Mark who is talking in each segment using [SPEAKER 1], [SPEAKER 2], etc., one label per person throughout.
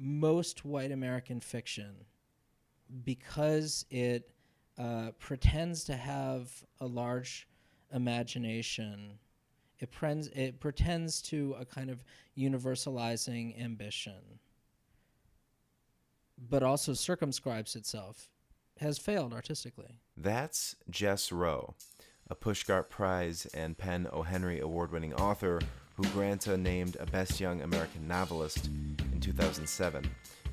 [SPEAKER 1] most white American fiction, because it uh, pretends to have a large imagination, it, pretends it pretends to a kind of universalizing ambition, but also circumscribes itself, has failed artistically.
[SPEAKER 2] That's Jess Rowe, a Pushcart Prize and PEN O. Henry award winning author who Granta named a Best Young American Novelist in 2007.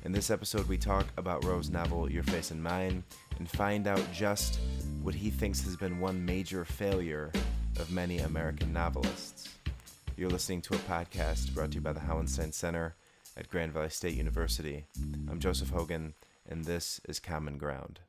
[SPEAKER 2] In this episode, we talk about Rowe's novel Your Face and Mine and find out just what he thinks has been one major failure of many American novelists. You're listening to a podcast brought to you by the Hauenstein Center at Grand Valley State University. I'm Joseph Hogan, and this is Common Ground.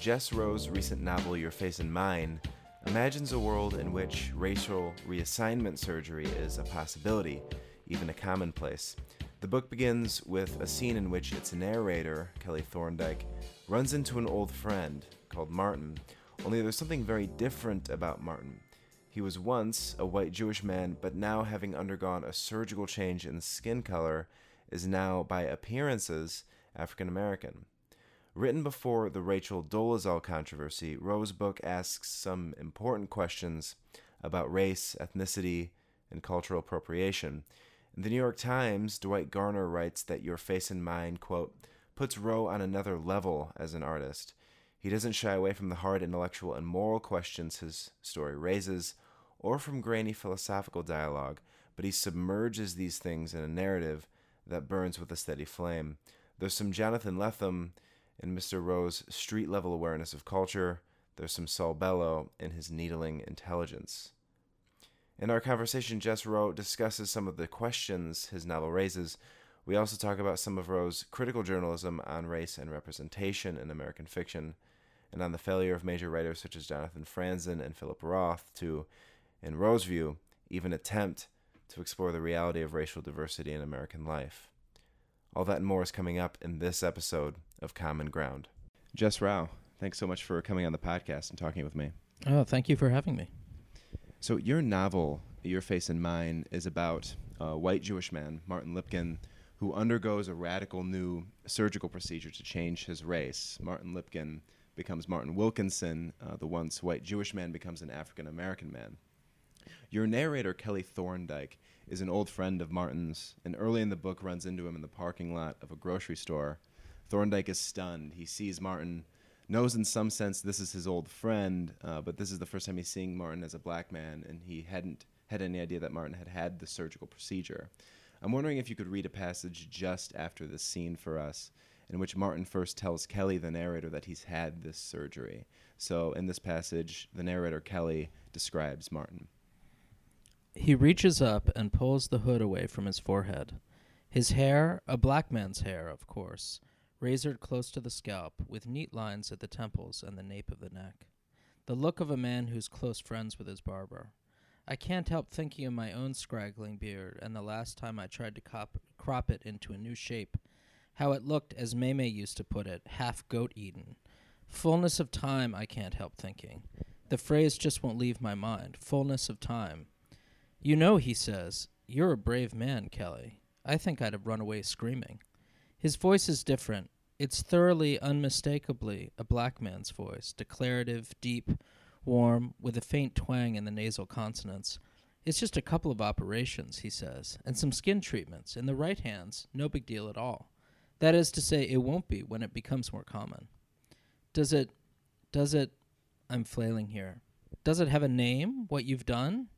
[SPEAKER 2] Jess Rowe's recent novel Your Face and Mine imagines a world in which racial reassignment surgery is a possibility, even a commonplace. The book begins with a scene in which its narrator, Kelly Thorndike, runs into an old friend called Martin, only there's something very different about Martin. He was once a white Jewish man, but now, having undergone a surgical change in skin color, is now, by appearances, African American. Written before the Rachel Dolezal controversy, Rowe's book asks some important questions about race, ethnicity, and cultural appropriation. In the New York Times, Dwight Garner writes that Your Face and Mine, quote, puts Rowe on another level as an artist. He doesn't shy away from the hard intellectual and moral questions his story raises, or from grainy philosophical dialogue, but he submerges these things in a narrative that burns with a steady flame. There's some Jonathan Lethem in Mr. Rowe's street level awareness of culture. There's some Saul Bellow in his needling intelligence. In our conversation, Jess Rowe discusses some of the questions his novel raises. We also talk about some of Rowe's critical journalism on race and representation in American fiction, and on the failure of major writers such as Jonathan Franzen and Philip Roth to, in Rowe's view, even attempt to explore the reality of racial diversity in American life. All that and more is coming up in this episode of Common Ground. Jess Rowe, thanks so much for coming on the podcast and talking with me.
[SPEAKER 1] Oh, thank you for having me.
[SPEAKER 2] So, your novel, Your Face and Mine, is about a white Jewish man, Martin Lipkin, who undergoes a radical new surgical procedure to change his race. Martin Lipkin becomes Martin Wilkinson. Uh, the once white Jewish man becomes an African American man. Your narrator, Kelly Thorndike, is an old friend of Martin's, and early in the book runs into him in the parking lot of a grocery store. Thorndike is stunned. He sees Martin, knows in some sense this is his old friend, uh, but this is the first time he's seeing Martin as a black man, and he hadn't had any idea that Martin had had the surgical procedure. I'm wondering if you could read a passage just after this scene for us, in which Martin first tells Kelly, the narrator, that he's had this surgery. So, in this passage, the narrator, Kelly, describes Martin.
[SPEAKER 1] He reaches up and pulls the hood away from his forehead. His hair, a black man's hair, of course, razored close to the scalp, with neat lines at the temples and the nape of the neck. The look of a man who's close friends with his barber. I can't help thinking of my own scraggling beard and the last time I tried to cop- crop it into a new shape. How it looked, as Mame used to put it, half goat eaten. Fullness of time, I can't help thinking. The phrase just won't leave my mind. Fullness of time. You know, he says, you're a brave man, Kelly. I think I'd have run away screaming. His voice is different. It's thoroughly, unmistakably a black man's voice, declarative, deep, warm, with a faint twang in the nasal consonants. It's just a couple of operations, he says, and some skin treatments. In the right hands, no big deal at all. That is to say, it won't be when it becomes more common. Does it, does it, I'm flailing here. Does it have a name, what you've done?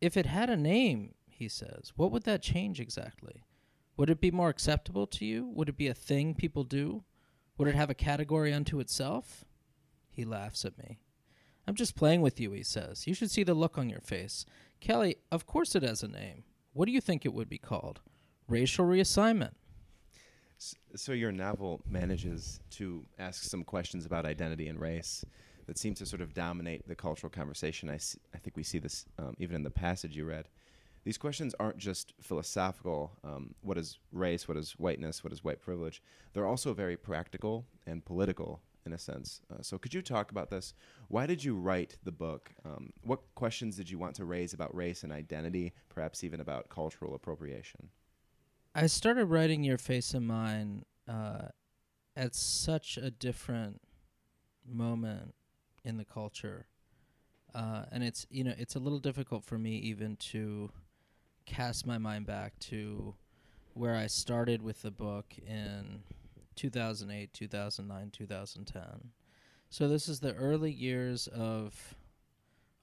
[SPEAKER 1] If it had a name, he says, what would that change exactly? Would it be more acceptable to you? Would it be a thing people do? Would it have a category unto itself? He laughs at me. I'm just playing with you, he says. You should see the look on your face. Kelly, of course it has a name. What do you think it would be called? Racial reassignment.
[SPEAKER 2] So your novel manages to ask some questions about identity and race that seem to sort of dominate the cultural conversation. I, see, I think we see this um, even in the passage you read. These questions aren't just philosophical. Um, what is race? What is whiteness? What is white privilege? They're also very practical and political. in a sense. Uh, so, could you talk about this? Why did you write the book? Um, what questions did you want to raise about race and identity, perhaps even about cultural appropriation?
[SPEAKER 1] I started writing Your Face and Mine uh, at such a different moment in the culture. Uh, and it's you know it's a little difficult for me even to cast my mind back to where I started with the book in 2008, 2009, 2010. So this is the early years of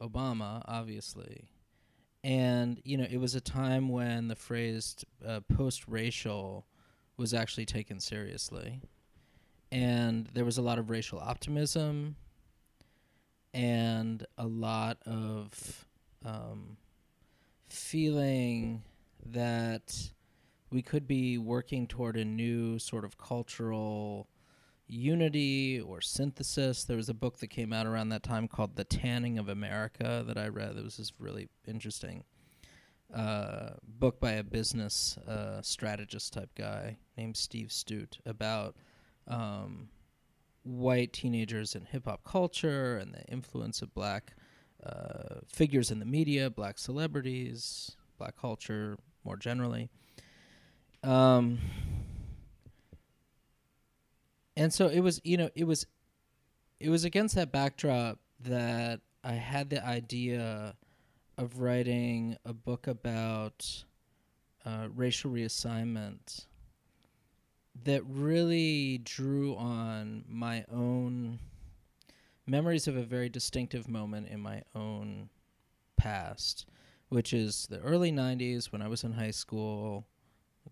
[SPEAKER 1] Obama, obviously. And, you know, it was a time when the phrase uh, post racial was actually taken seriously. And there was a lot of racial optimism and a lot of um, feeling that we could be working toward a new sort of cultural unity or synthesis. There was a book that came out around that time called The Tanning of America that I read. That was this really interesting uh, book by a business uh, strategist type guy named Steve Stoute about um, white teenagers in hip hop culture and the influence of black uh, figures in the media, black celebrities, black culture more generally. Um, and so it was, you know, it was, it was against that backdrop that I had the idea of writing a book about uh, racial reassignment that really drew on my own memories of a very distinctive moment in my own past, which is the early 90s when I was in high school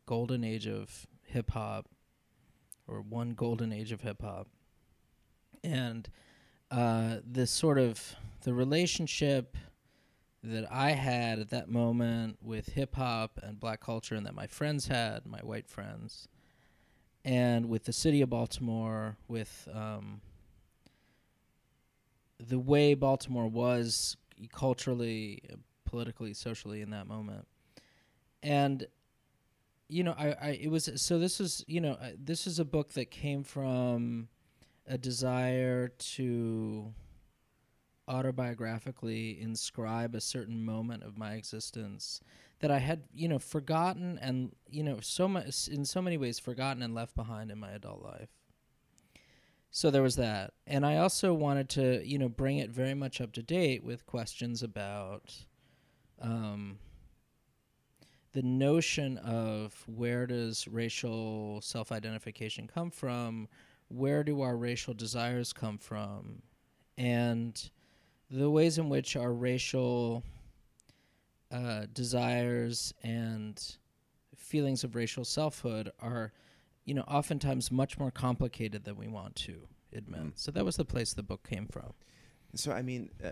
[SPEAKER 1] golden age of hip hop, or one golden age of hip hop, and uh, this sort of the relationship that I had at that moment with hip hop and black culture, and that my friends had, my white friends, and with the city of Baltimore, with um, the way Baltimore was culturally, politically, socially in that moment, and you know, I, I it was so this was you know this is a book that came from a desire to autobiographically inscribe a certain moment of my existence that I had, you know, forgotten and you know, so much in so many ways forgotten and left behind in my adult life. So there was that, and I also wanted to, you know, bring it very much up to date with questions about um, the notion of where does racial self identification come from? Where do our racial desires come from? And the ways in which our racial uh, desires and feelings of racial selfhood are, you know, oftentimes much more complicated than we want to admit. Mm. So that was the place the book came from.
[SPEAKER 2] So, I mean, uh,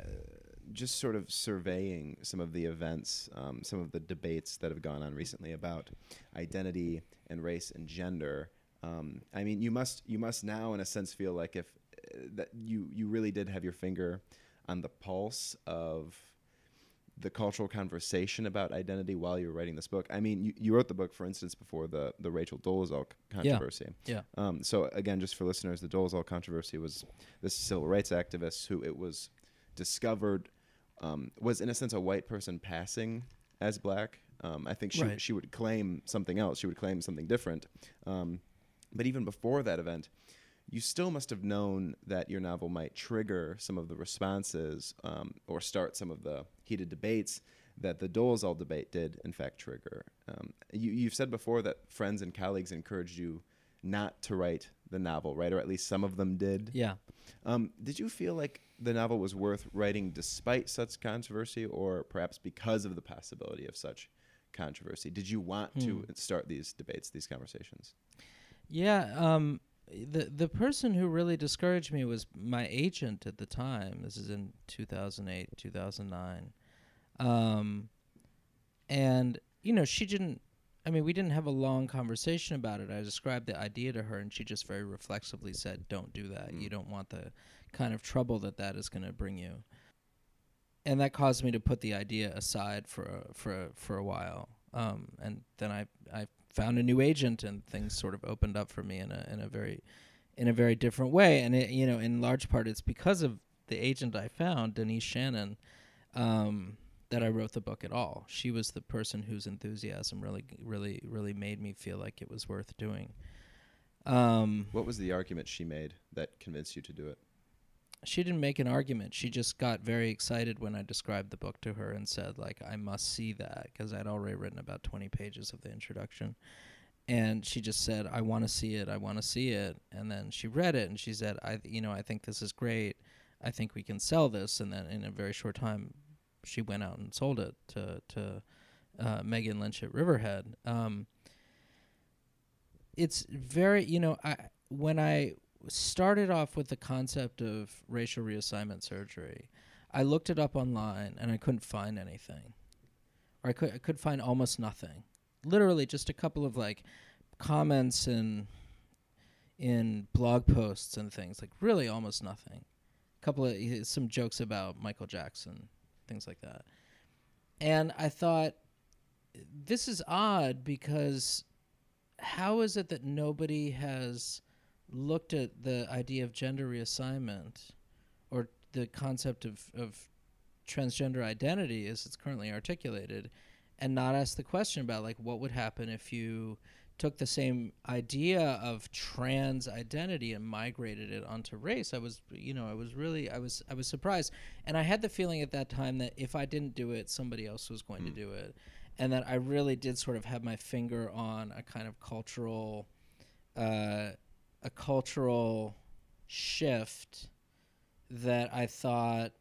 [SPEAKER 2] just sort of surveying some of the events, um, some of the debates that have gone on recently about identity and race and gender. Um, I mean, you must you must now, in a sense, feel like if uh, that you you really did have your finger on the pulse of the cultural conversation about identity while you were writing this book. I mean, you, you wrote the book, for instance, before the the Rachel Dolezal controversy.
[SPEAKER 1] Yeah.
[SPEAKER 2] yeah. Um, so again, just for listeners, the Dolezal controversy was this civil rights activist who it was discovered um, was in a sense a white person passing as black. Um, I think she right. she would claim something else. She would claim something different. Um, but even before that event, you still must have known that your novel might trigger some of the responses um, or start some of the heated debates that the Dolezal debate did, in fact, trigger. Um, you, you've said before that friends and colleagues encouraged you not to write the novel, right? Or at least some of them did.
[SPEAKER 1] Yeah.
[SPEAKER 2] Um, did you feel like the novel was worth writing despite such controversy, or perhaps because of the possibility of such controversy? Did you want hmm. to start these debates, these conversations?
[SPEAKER 1] Yeah. Um, the the person who really discouraged me was my agent at the time. This is in 2008, 2009. Um, and you know, she didn't I mean, we didn't have a long conversation about it. I described the idea to her, and she just very reflexively said, "Don't do that. Mm. You don't want the kind of trouble that that is going to bring you." And that caused me to put the idea aside for a, for a, for a while. Um, and then I I found a new agent, and things sort of opened up for me in a in a very in a very different way. And it, you know, in large part, it's because of the agent I found, Denise Shannon, um, that I wrote the book at all. She was the person whose enthusiasm really, really, really made me feel like it was worth doing. Um,
[SPEAKER 2] what was the argument she made that convinced you to do it?
[SPEAKER 1] She didn't make an argument. She just got very excited when I described the book to her and said, like, I must see that because I'd already written about 20 pages of the introduction. And she just said i want to see it. I want to see it. And then she read it and she said i you know i think this is great. I think we can sell this. And then in a very short time she went out and sold it to to uh, megan lynch at riverhead. Um, it's very you know i when i started off with the concept of racial reassignment surgery. I looked it up online and i couldn't find anything. Or i could i could find almost nothing. Literally just a couple of like comments and in blog posts and things like really almost nothing. A couple of eh, some jokes about michael jackson things like that. And i thought this is odd because how is it that nobody has looked at the idea of gender reassignment or the concept of, of transgender identity as it's currently articulated and not ask the question about like what would happen if you took the same idea of trans identity and migrated it onto race. I was you know i was really i was i was surprised. And i had the feeling at that time that if i didn't do it somebody else was going mm. to do it. And that i really did sort of have my finger on a kind of cultural uh, a cultural shift that i thought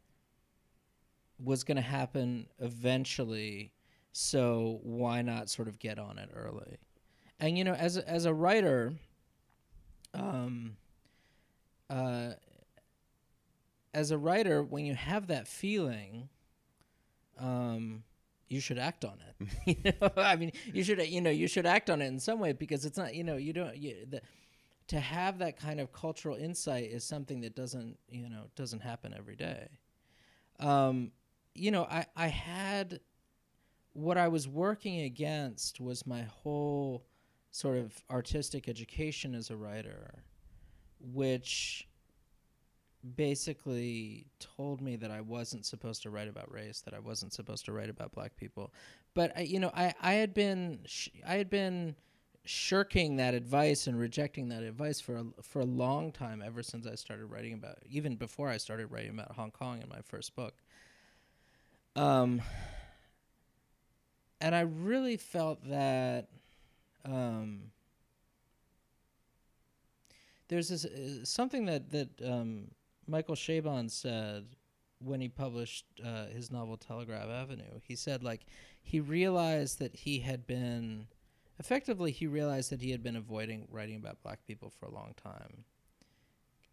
[SPEAKER 1] was going to happen eventually so why not sort of get on it early? And you know, as a, as a writer, um, uh, as a writer, when you have that feeling, um, you should act on it. you know, I mean, you should you know you should act on it in some way because it's not you know you don't you, the, to have that kind of cultural insight is something that doesn't you know doesn't happen every day. Um, you know, I I had what I was working against was my whole sort of artistic education as a writer, which basically told me that I wasn't supposed to write about race, that I wasn't supposed to write about black people. But I, you know, I, I had been sh- I had been shirking that advice and rejecting that advice for a, for a long time ever since I started writing about even before I started writing about Hong Kong in my first book. Um and I really felt that um, there's this uh, something that that um, Michael Chabon said when he published uh, his novel Telegraph Avenue. He said like he realized that he had been effectively he realized that he had been avoiding writing about black people for a long time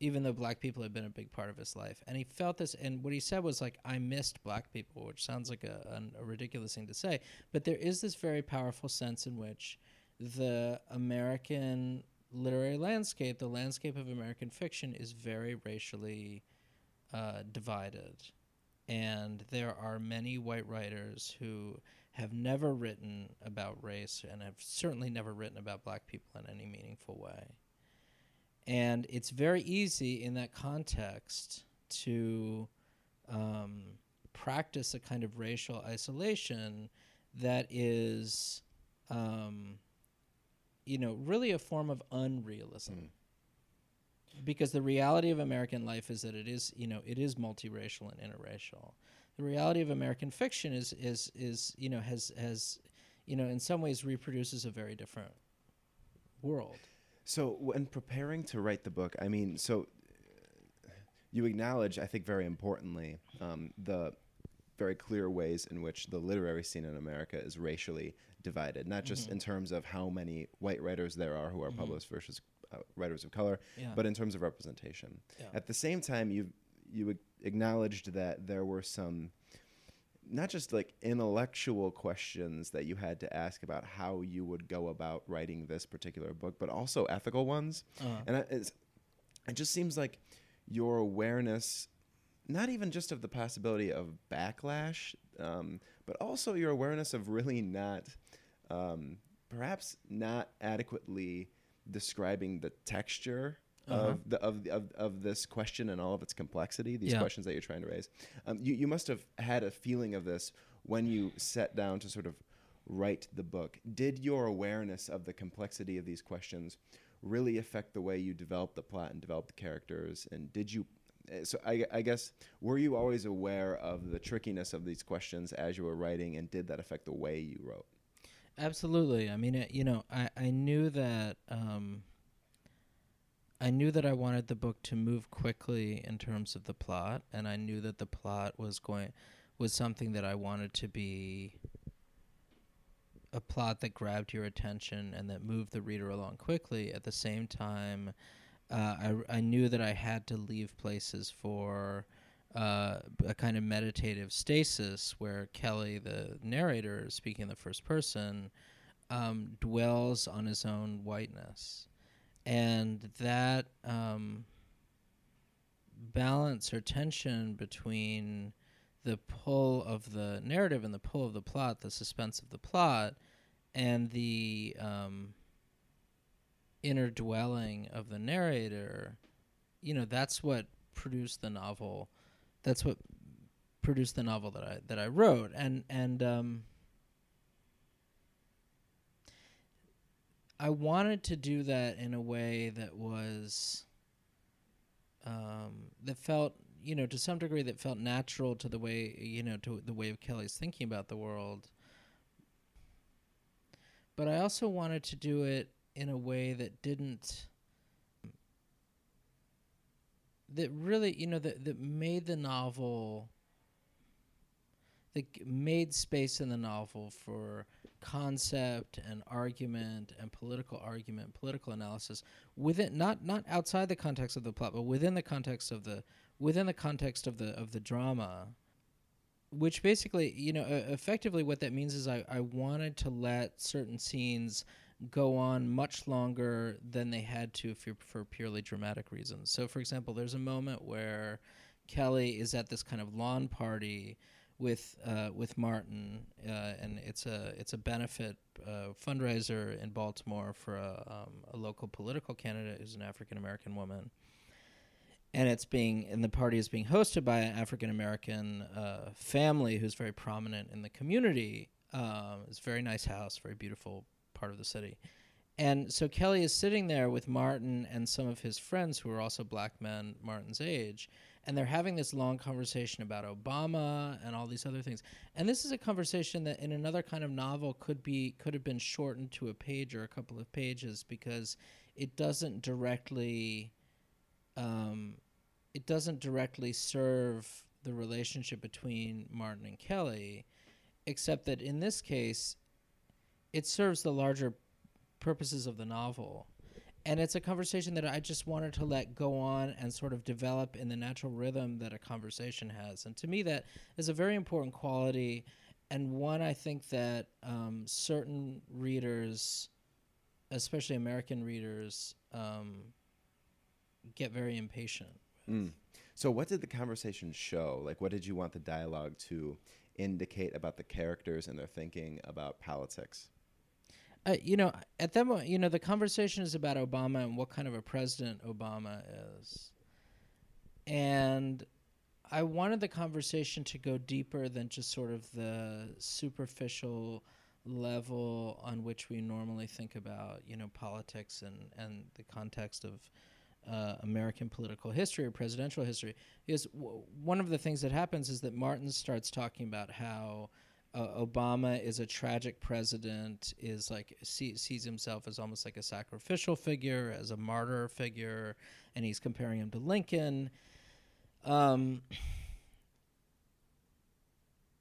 [SPEAKER 1] even though black people had been a big part of his life. And he felt this, and what he said was like, I missed black people, which sounds like a, a, a ridiculous thing to say. But there is this very powerful sense in which the American literary landscape, the landscape of American fiction, is very racially uh, divided. And there are many white writers who have never written about race and have certainly never written about black people in any meaningful way. And it's very easy in that context to um, practice a kind of racial isolation that is, um, you know, really a form of unrealism. Mm. Because the reality of American life is that it is, you know, it is multiracial and interracial. The reality of American fiction is, is, is, you know, has, has, you know, in some ways reproduces a very different world.
[SPEAKER 2] So when preparing to write the book, I mean, so you acknowledge, I think, very importantly, um, the very clear ways in which the literary scene in America is racially divided, not just mm-hmm. in terms of how many white writers there are who are mm-hmm. published versus uh, writers of color, yeah. but in terms of representation. Yeah. At the same time, you you acknowledged that there were some not just like intellectual questions that you had to ask about how you would go about writing this particular book, but also ethical ones. Uh-huh. And it just seems like your awareness, not even just of the possibility of backlash, um, but also your awareness of really not, um, perhaps not adequately describing the texture
[SPEAKER 1] Uh-huh.
[SPEAKER 2] of the of, of of this question and all of its complexity, these
[SPEAKER 1] Yeah.
[SPEAKER 2] questions that you're trying to raise. Um, you you must have had a feeling of this when you sat down to sort of write the book. Did your awareness of the complexity of these questions really affect the way you developed the plot and developed the characters? And did you? uh, So I, I guess were you always aware of the trickiness of these questions as you were writing, and did that affect the way you wrote?
[SPEAKER 1] Absolutely. I mean, it, you know, I, I knew that um, I knew that I wanted the book to move quickly in terms of the plot, and I knew that the plot was going was something that I wanted to be a plot that grabbed your attention and that moved the reader along quickly. At the same time, uh, I I knew that I had to leave places for uh, a kind of meditative stasis where Kelly, the narrator, speaking in the first person, um, dwells on his own whiteness, and that um, balance or tension between the pull of the narrative and the pull of the plot, the suspense of the plot, and the um, inner dwelling of the narrator, you know, that's what produced the novel. That's what produced the novel that I that I wrote, and and um, I wanted to do that in a way that was um, that felt you know to some degree that felt natural to the way you know to the way of Kelly's thinking about the world. But I also wanted to do it in a way that didn't that really you know that that made the novel that made space in the novel for concept and argument and political argument political analysis within not not outside the context of the plot but within the context of the within the context of the of the drama which basically you know uh, effectively what that means is I, I wanted to let certain scenes go on much longer than they had to for, for purely dramatic reasons. So for example there's a moment where kelly is at this kind of lawn party with uh, with Martin, uh, and it's a it's a benefit uh, fundraiser in Baltimore for a, um, a local political candidate who's an African American woman, and it's being and the party is being hosted by an African American uh, family who's very prominent in the community. Um, it's a very nice house, very beautiful part of the city. And so Kelly is sitting there with Martin and some of his friends who are also black men Martin's age and they're having this long conversation about Obama and all these other things. And this is a conversation that in another kind of novel could be could have been shortened to a page or a couple of pages because it doesn't directly um, it doesn't directly serve the relationship between Martin and Kelly, except that in this case, it serves the larger purposes of the novel and it's a conversation that I just wanted to let go on and sort of develop in the natural rhythm that a conversation has. And to me, that is a very important quality, and one I think that um, certain readers, especially American readers, um, get very impatient.
[SPEAKER 2] Mm. So, what did the conversation show? Like, what did you want the dialogue to indicate about the characters and their thinking about politics?
[SPEAKER 1] Uh, you know, at that moment, you know, the conversation is about Obama and what kind of a president Obama is. And I wanted the conversation to go deeper than just sort of the superficial level on which we normally think about, you know, politics and, and the context of uh, American political history or presidential history. Because w- one of the things that happens is that Martin starts talking about how uh, Obama is a tragic president, is like see, sees himself as almost like a sacrificial figure, as a martyr figure, and he's comparing him to Lincoln. Um,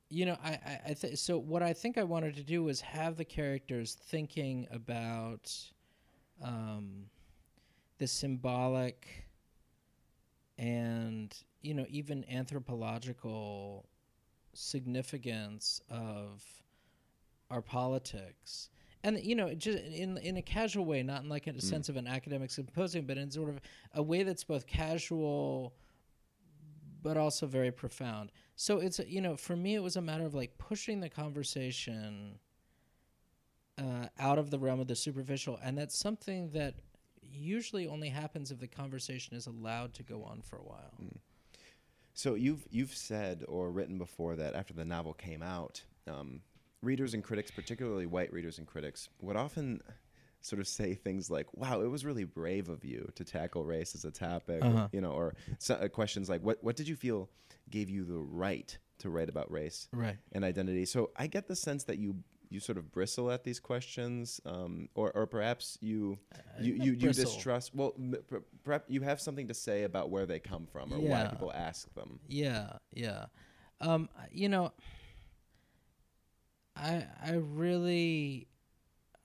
[SPEAKER 1] you know, I, I, I th- so what I think I wanted to do was have the characters thinking about um, the symbolic and you know even anthropological significance of our politics and you know just in in a casual way not in like a sense of an academic symposium but in sort of a way that's both casual but also very profound so it's you know for me it was a matter of like pushing the conversation uh, out of the realm of the superficial and that's something that usually only happens if the conversation is allowed to go on for a while.
[SPEAKER 2] Mm. So you've you've said or written before that after the novel came out, um, readers and critics, particularly white readers and critics, would often sort of say things like, "Wow, it was really brave of you to tackle race as a topic,"
[SPEAKER 1] Uh-huh.
[SPEAKER 2] you know, or so, uh, questions like, "What what did you feel gave you the right to write about race
[SPEAKER 1] Right.
[SPEAKER 2] and identity?" So I get the sense that you you sort of bristle at these questions, um, or or perhaps you you you, you distrust. Well, perhaps you have something to say about where they come from or why people ask them.
[SPEAKER 1] Yeah, yeah. Um, you know, I I really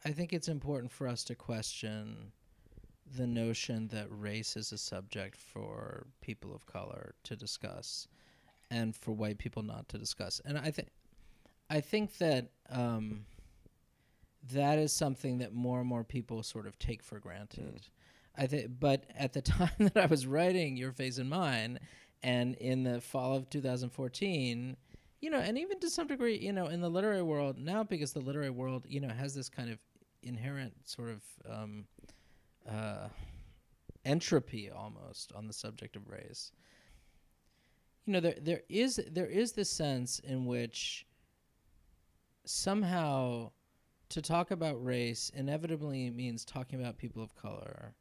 [SPEAKER 1] I think it's important for us to question the notion that race is a subject for people of color to discuss and for white people not to discuss. And I think I think that um, that is something that more and more people sort of take for granted. I think, but at the time that I was writing Your Face and Mine, and in the fall of 2014, you know, and even to some degree, you know, in the literary world now, because the literary world, you know, has this kind of inherent sort of um, uh, entropy almost on the subject of race. You know, there there is there is this sense in which somehow to talk about race inevitably means talking about people of color,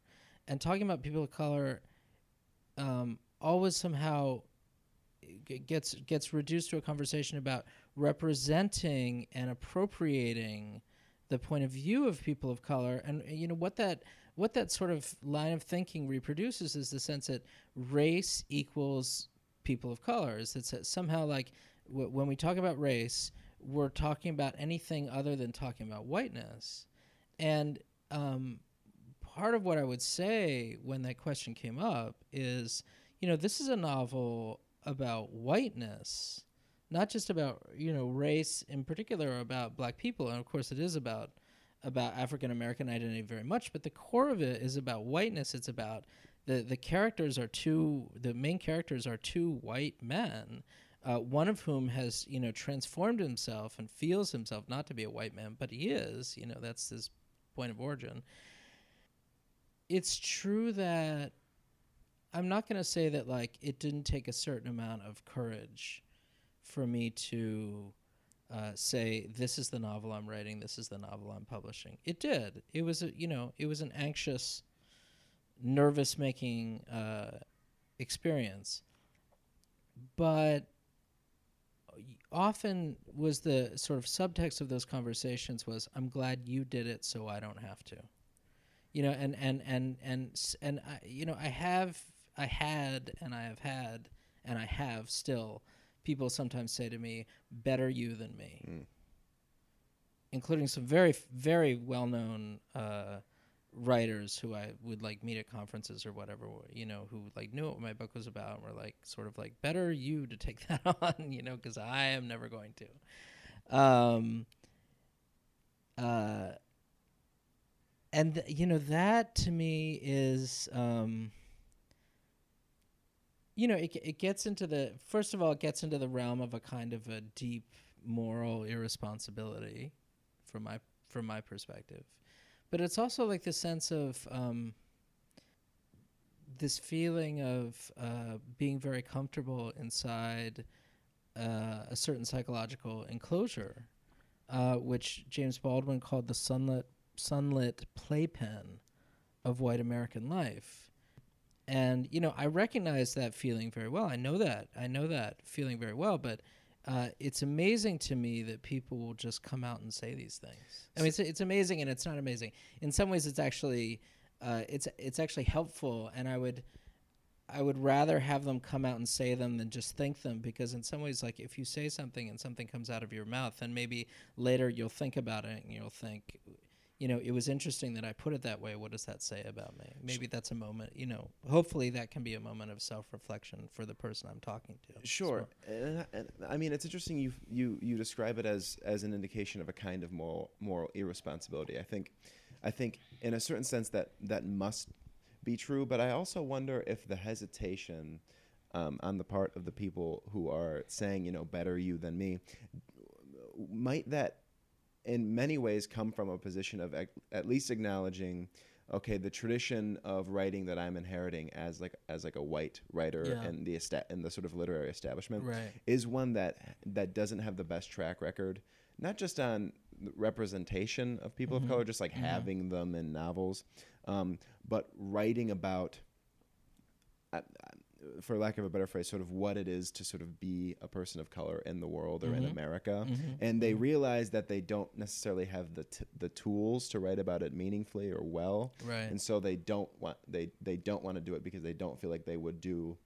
[SPEAKER 1] and talking about people of color um, always somehow g- gets gets reduced to a conversation about representing and appropriating the point of view of people of color. And you know what that what that sort of line of thinking reproduces is the sense that race equals people of color is that somehow like w- when we talk about race we're talking about anything other than talking about whiteness. And um, part of what i would say when that question came up is you know this is a novel about whiteness not just about you know race in particular or about black people. And of course it is about about African American identity very much but the core of it is about whiteness. It's about the the characters are two the main characters are two white men uh, one of whom has you know transformed himself and feels himself not to be a white man but he is you know that's his point of origin it's true that I'm not going to say that like it didn't take a certain amount of courage for me to uh, say this is the novel I'm writing, this is the novel I'm publishing. It did. It was a you know it was an anxious, nervous making uh, experience, but often was the sort of subtext of those conversations was I'm glad you did it so I don't have to you know and and and and and I, you know i have i had and i have had and i have still people sometimes say to me better you than me
[SPEAKER 2] Mm.
[SPEAKER 1] including some very very well-known uh, writers who i would like meet at conferences or whatever you know who like knew what my book was about and were like sort of like better you to take that on you know because i am never going to. Um uh and th- you know that to me is um you know it, it gets into the first of all it gets into the realm of a kind of a deep moral irresponsibility from my from my perspective but it's also like the sense of um this feeling of uh, being very comfortable inside uh, a certain psychological enclosure, uh, which James Baldwin called the sunlit sunlit playpen of white American life. And you know, I recognize that feeling very well. I know that. I know that feeling very well. But uh, it's amazing to me that people will just come out and say these things. I mean, it's, it's amazing and it's not amazing. In some ways, it's actually uh, it's it's actually helpful, and I would I would rather have them come out and say them than just think them because in some ways, like if you say something and something comes out of your mouth, then maybe later you'll think about it and you'll think, you know, it was interesting that I put it that way. What does that say about me? Maybe that's a moment, you know. Hopefully, that can be a moment of self-reflection for the person I'm talking to.
[SPEAKER 2] Sure, and, and, I mean it's interesting you you you describe it as as an indication of a kind of moral moral irresponsibility. I think, I think in a certain sense that that must be true, but I also wonder if the hesitation um, on the part of the people who are saying you know better you than me might that in many ways come from a position of at least acknowledging okay, the tradition of writing that I'm inheriting as like as like a white writer
[SPEAKER 1] Yeah.
[SPEAKER 2] and the esta- and the sort of literary establishment
[SPEAKER 1] Right.
[SPEAKER 2] is one that that doesn't have the best track record, not just on representation of people
[SPEAKER 1] Mhm.
[SPEAKER 2] of color, just like
[SPEAKER 1] Mhm.
[SPEAKER 2] having them in novels, um, but writing about, uh, for lack of a better phrase, sort of what it is to sort of be a person of color in the world or in
[SPEAKER 1] Mhm.
[SPEAKER 2] America.
[SPEAKER 1] Mhm.
[SPEAKER 2] And they
[SPEAKER 1] Mhm.
[SPEAKER 2] realize that they don't necessarily have the t- the tools to write about it meaningfully or well,
[SPEAKER 1] Right.
[SPEAKER 2] and so they don't want they they don't want to do it because they don't feel like they would do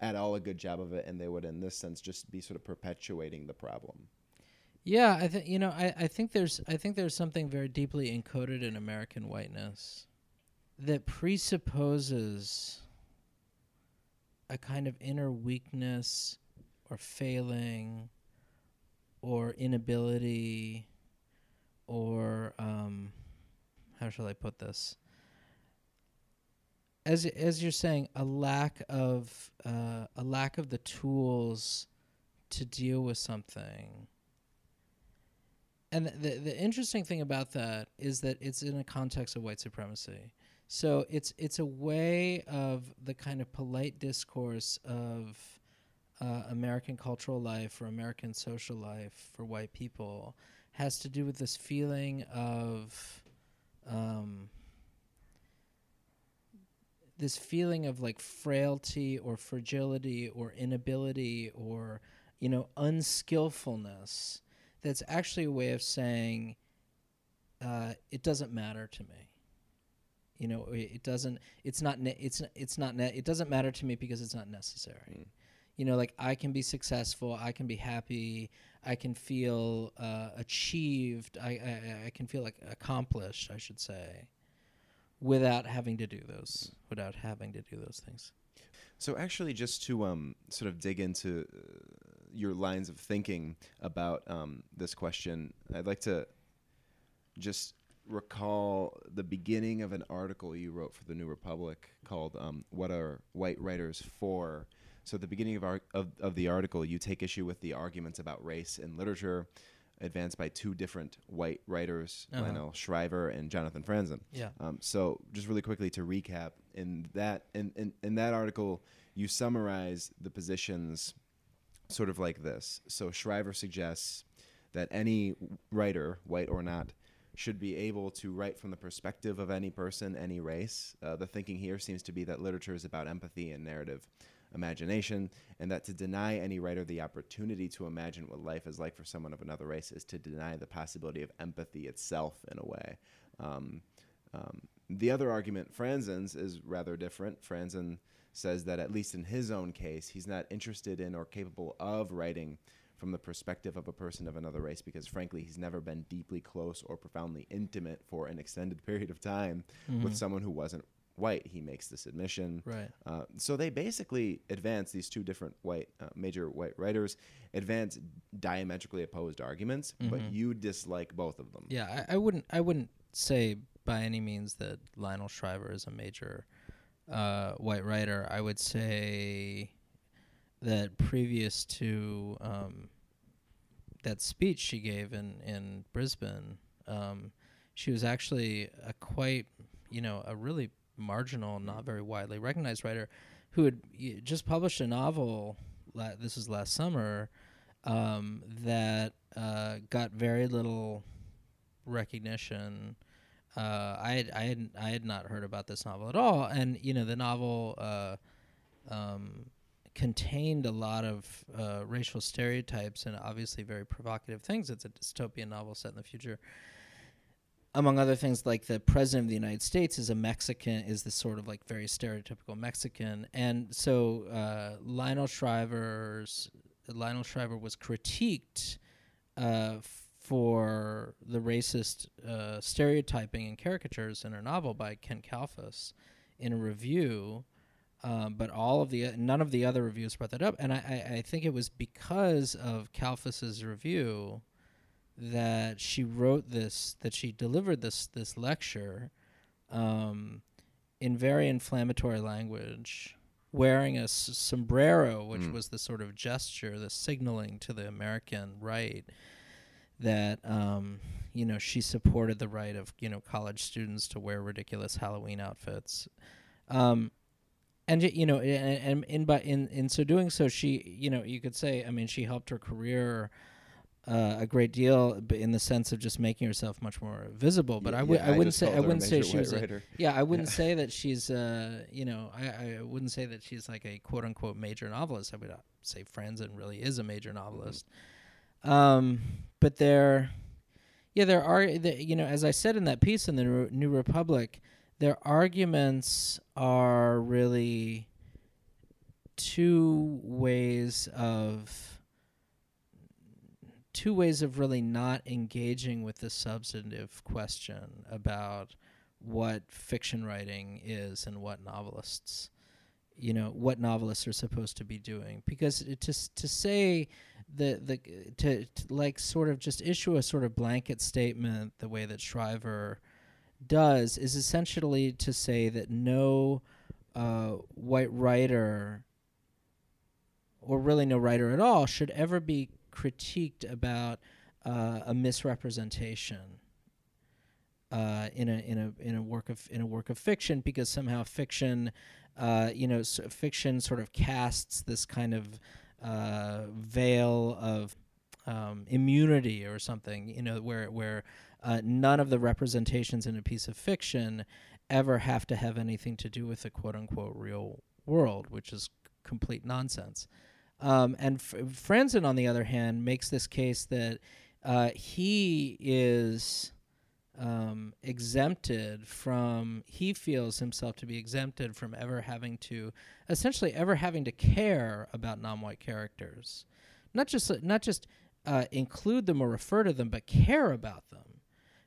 [SPEAKER 2] at all a good job of it and they would in this sense just be sort of perpetuating the problem
[SPEAKER 1] Yeah, I think you know, I, I think there's I think there's something very deeply encoded in American whiteness that presupposes a kind of inner weakness or failing or inability or um, how shall I put this? As as you're saying, a lack of uh, a lack of the tools to deal with something. And the, the the interesting thing about that is that it's in a context of white supremacy. So it's it's a way of the kind of polite discourse of uh, American cultural life or American social life for white people has to do with this feeling of um, this feeling of like frailty or fragility or inability or you know unskillfulness that's actually a way of saying uh, it doesn't matter to me you know it, it doesn't it's not ne- it's it's not ne- it doesn't matter to me because it's not necessary.
[SPEAKER 2] Mm.
[SPEAKER 1] you know like i can be successful i can be happy i can feel uh, achieved I, I i can feel like accomplished i should say without having to do those without having to do those things.
[SPEAKER 2] So actually just to um, sort of dig into uh, your lines of thinking about um, this question i'd like to just recall the beginning of an article you wrote for the new republic called um, what are white writers for so at the beginning of, our, of, of the article you take issue with the arguments about race in literature advanced by two different white writers
[SPEAKER 1] Uh-huh.
[SPEAKER 2] lionel shriver and jonathan franzen
[SPEAKER 1] yeah
[SPEAKER 2] um, so just really quickly to recap, in that in, in, in that article, you summarize the positions sort of like this. So Shriver suggests that any writer, white or not, should be able to write from the perspective of any person, any race. Uh, the thinking here seems to be that literature is about empathy and narrative imagination, and that to deny any writer the opportunity to imagine what life is like for someone of another race is to deny the possibility of empathy itself in a way. Um, um, the other argument, Franzen's, is rather different. Franzen says that, at least in his own case, he's not interested in or capable of writing from the perspective of a person of another race because, frankly, he's never been deeply close or profoundly intimate for an extended period of time with
[SPEAKER 1] Mhm.
[SPEAKER 2] someone who wasn't white. He makes this admission.
[SPEAKER 1] right
[SPEAKER 2] Uh, so they basically advance these two different white, uh, major white writers, advance diametrically opposed arguments, but
[SPEAKER 1] Mhm.
[SPEAKER 2] you dislike both of them.
[SPEAKER 1] Yeah, I, I wouldn't. I wouldn't say by any means that Lionel Shriver is a major uh, white writer. I would say that previous to um, that speech she gave in in Brisbane, um, she was actually a quite, you know, a really marginal, not very widely recognized writer who had y- just published a novel. La- this was last summer. Um, that uh, got very little recognition. Uh, I had I had I had not heard about this novel at all, and you know the novel uh, um, contained a lot of uh, racial stereotypes and obviously very provocative things. It's a dystopian novel set in the future. Among other things, like the president of the United States is a Mexican, is this sort of like very stereotypical Mexican, and so uh, Lionel Shriver's Lionel Shriver was critiqued uh, for the racist uh, stereotyping and caricatures in her novel by Ken Kalfus in a review. Um, but all of the none of the other reviews brought that up, and I, I, I think it was because of Kalfus's review that she wrote this, that she delivered this this lecture um, in very inflammatory language, wearing a s- sombrero, which
[SPEAKER 2] Mm.
[SPEAKER 1] was the sort of gesture, the signaling to the American right that um, you know she supported the right of you know college students to wear ridiculous Halloween outfits. Um, and you know, and, and in by in in so doing so, she you know you could say, I mean, she helped her career uh, a great deal, in the sense of just making herself much more visible. But
[SPEAKER 2] Y-
[SPEAKER 1] I would
[SPEAKER 2] yeah,
[SPEAKER 1] I wouldn't say I wouldn't say she was a, yeah I wouldn't say that she's uh you know I I wouldn't say that she's like a quote unquote major novelist. I would uh, say Franzen really is a major novelist. Um, but there, yeah, there are the, you know as I said in that piece in the New- New Republic, their arguments are really two ways of two ways of really not engaging with the substantive question about what fiction writing is and what novelists you know what novelists are supposed to be doing. Because to to say the the to, to like sort of just issue a sort of blanket statement the way that Shriver does is essentially to say that no uh, white writer or really no writer at all should ever be critiqued about uh, a misrepresentation uh, in a in a in a work of in a work of fiction because somehow fiction uh, you know fiction sort of casts this kind of uh, veil of um, immunity or something you know where where uh, none of the representations in a piece of fiction ever have to have anything to do with the quote unquote real world which is complete nonsense. Um, and F- Franzen, on the other hand, makes this case that uh, he is um, exempted from, he feels himself to be exempted from ever having to, essentially, ever having to care about non-white characters, not just not just uh, include them or refer to them, but care about them,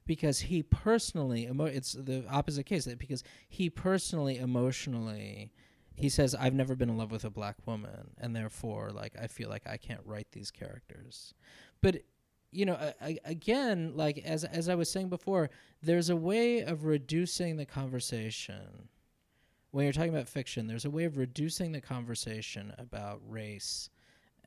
[SPEAKER 1] because he personally, emo- it's the opposite case, that because he personally, emotionally he says i've never been in love with a black woman and therefore like i feel like i can't write these characters. But you know a- a- again like as as i was saying before there's a way of reducing the conversation. When you're talking about fiction there's a way of reducing the conversation about race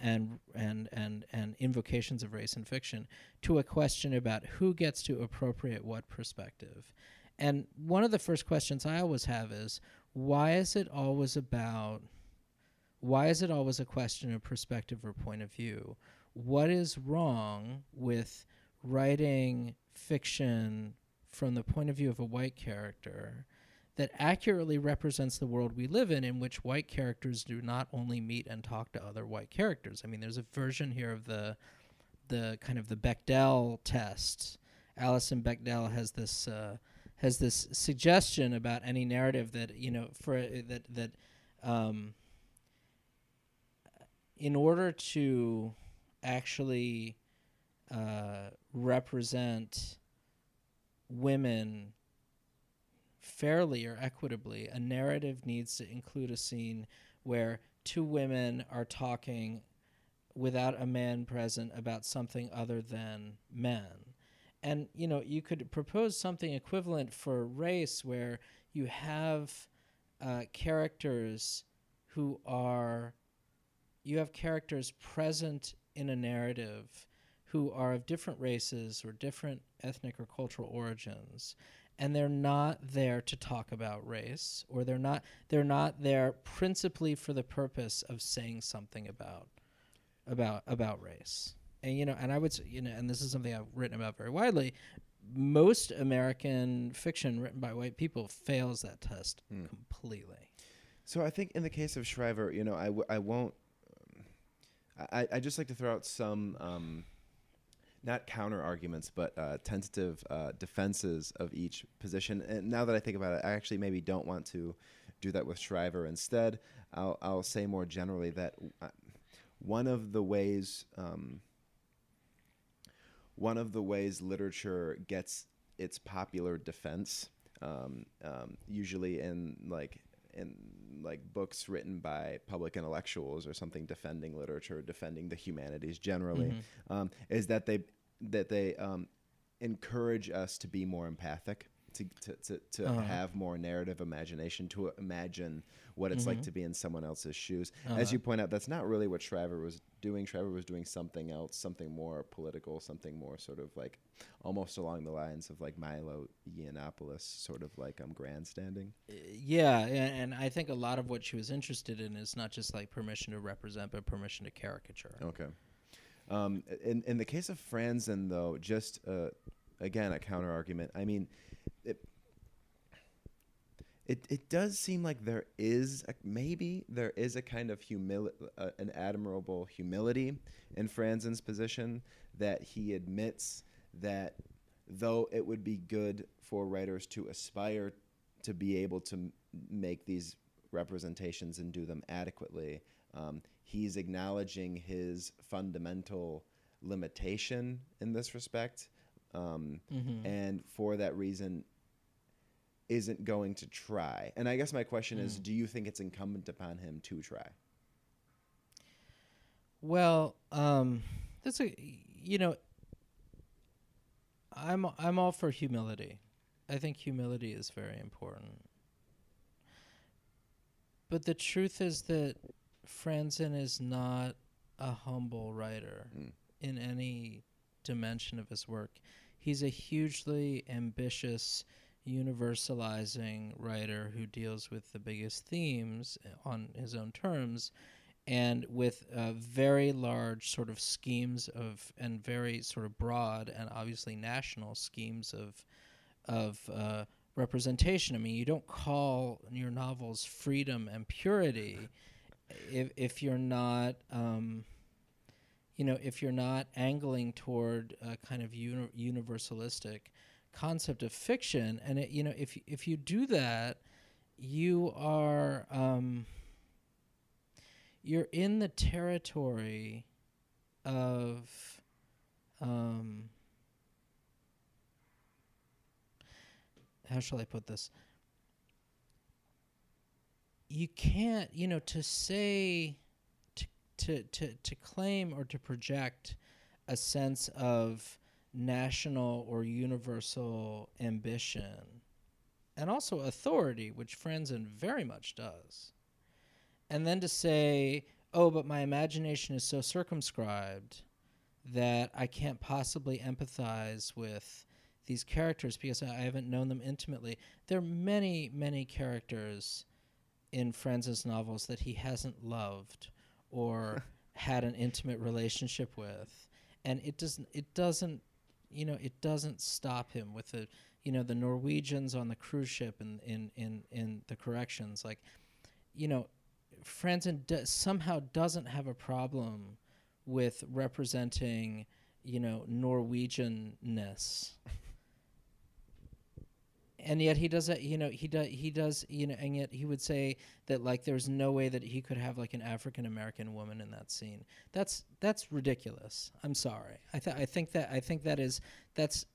[SPEAKER 1] and and and and invocations of race in fiction to a question about who gets to appropriate what perspective. And one of the first questions i always have is why is it always about why is it always a question of perspective or point of view? What is wrong with writing fiction from the point of view of a white character that accurately represents the world we live in in which white characters do not only meet and talk to other white characters. I mean there's a version here of the the kind of the bechdel test. Alison bechdel has this uh, has this suggestion about any narrative that you know for that that um, in order to actually uh, represent women fairly or equitably, a narrative needs to include a scene where two women are talking without a man present about something other than men. And you know you could propose something equivalent for race where you have uh, characters who are you have characters present in a narrative who are of different races or different ethnic or cultural origins and they're not there to talk about race or they're not they're not there principally for the purpose of saying something about about about race and you know and i would say you know and this is something i've written about very widely most american fiction written by white people fails that test
[SPEAKER 2] Hmm.
[SPEAKER 1] completely
[SPEAKER 2] So I think in the case of Shriver, you know, I, w- I won't. um, I I just like to throw out some, um, not counter arguments, but uh, tentative uh, defenses of each position. And now that I think about it, I actually maybe don't want to do that with Shriver. Instead, I'll I'll say more generally that uh, one of the ways. Um, one of the ways literature gets its popular defense, um, um, usually in like in like books written by public intellectuals or something defending literature, defending the humanities generally,
[SPEAKER 1] Mhm.
[SPEAKER 2] um, is that they that they um, encourage us to be more empathic. To to to, to
[SPEAKER 1] Uh-huh.
[SPEAKER 2] have more narrative imagination, to imagine what it's like
[SPEAKER 1] Mhm.
[SPEAKER 2] to be in someone else's shoes.
[SPEAKER 1] Uh-huh.
[SPEAKER 2] As you point out, that's not really what Shriver was doing. Shriver was doing something else, something more political, something more sort of like almost along the lines of like Milo Yiannopoulos, sort of like um grandstanding.
[SPEAKER 1] Yeah, and, and I think a lot of what she was interested in is not just like permission to represent, but permission to caricature.
[SPEAKER 2] Okay. Um, in in the case of Franzen, though, just uh, again a counter argument. I mean, it, it it does seem like there is a, maybe there is a kind of humility, uh, an admirable humility in Franzen's position that he admits that though it would be good for writers to aspire to be able to m- make these representations and do them adequately, um, he's acknowledging his fundamental limitation in this respect, um,
[SPEAKER 1] Mm-hmm.
[SPEAKER 2] and for that reason, isn't going to try. And I guess my question is,
[SPEAKER 1] Mm.
[SPEAKER 2] do you think it's incumbent upon him to try?
[SPEAKER 1] Well, um, that's a you know, I'm I'm all for humility. I think humility is very important. But the truth is that Franzen is not a humble writer
[SPEAKER 2] Mm.
[SPEAKER 1] in any dimension of his work. He's a hugely ambitious, universalizing writer who deals with the biggest themes on his own terms and with uh, very large sort of schemes of and very sort of broad and obviously national schemes of of uh, representation. I mean, you don't call your novels freedom and purity if if you're not um, you know if you're not angling toward a kind of uni- universalistic concept of fiction and it, you know if if you do that you are um, you're in the territory of um, how shall I put this? You can't, you know, to say, to, to, to, claim or to project a sense of national or universal ambition and also authority, which Franzen very much does. And then to say, oh, but my imagination is so circumscribed that I can't possibly empathize with these characters because I haven't known them intimately. There are many, many characters in Franzen's novels that he hasn't loved or had an intimate relationship with, and it doesn't. It doesn't. You know, it doesn't stop him with the. You know, the Norwegians on the cruise ship and in in in the corrections, like, you know, Franzen do- somehow doesn't have a problem with representing, you know, Norwegianness. and yet he does that, you know, he does he does, you know, and yet he would say that like there's no way that he could have like an African American woman in that scene. That's that's ridiculous. I'm sorry. I th- I think that I think that is that's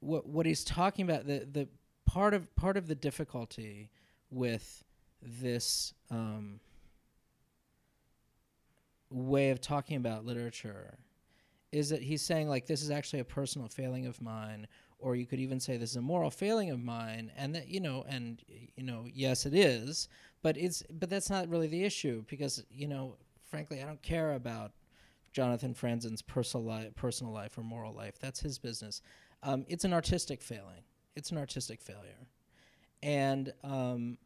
[SPEAKER 1] what what he's talking about the the part of part of the difficulty with this um, way of talking about literature is that he's saying like this is actually a personal failing of mine or you could even say this is a moral failing of mine and that you know and you know yes it is but it's but that's not really the issue because you know frankly I don't care about Jonathan Franzen's personal life personal life or moral life. That's his business. Um, it's an artistic failing. It's an artistic failure. And um,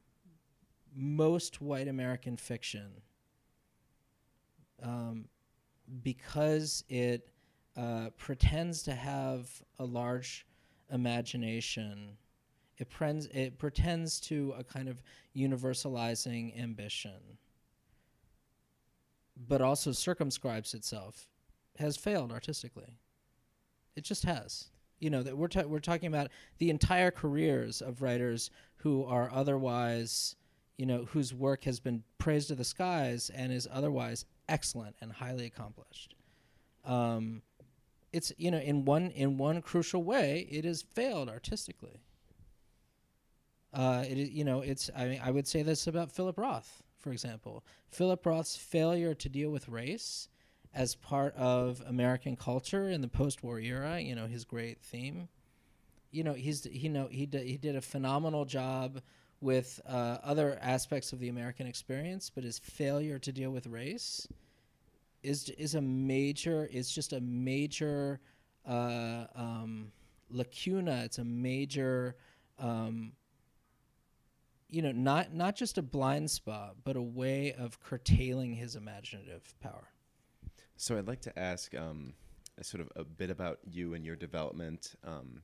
[SPEAKER 1] most white American fiction um, because it uh, pretends to have a large imagination. It, prens- it pretends to a kind of universalizing ambition, but also circumscribes itself, has failed artistically. It just has. You know that we're ta- we're talking about the entire careers of writers who are otherwise, you know, whose work has been praised to the skies and is otherwise excellent and highly accomplished. Um, it's you know in one in one crucial way it has failed artistically. Uh, it is, you know it's I mean I would say this about Philip Roth for example. Philip Roth's failure to deal with race as part of American culture in the post-war era, you know his great theme. you know he's he know he did, he did a phenomenal job with uh, other aspects of the American experience, but his failure to deal with race is is a major it's just a major uh, um, lacuna. It's a major um, you know not not just a blind spot, but a way of curtailing his imaginative power.
[SPEAKER 2] So I'd like to ask um, sort of a bit about you and your development um,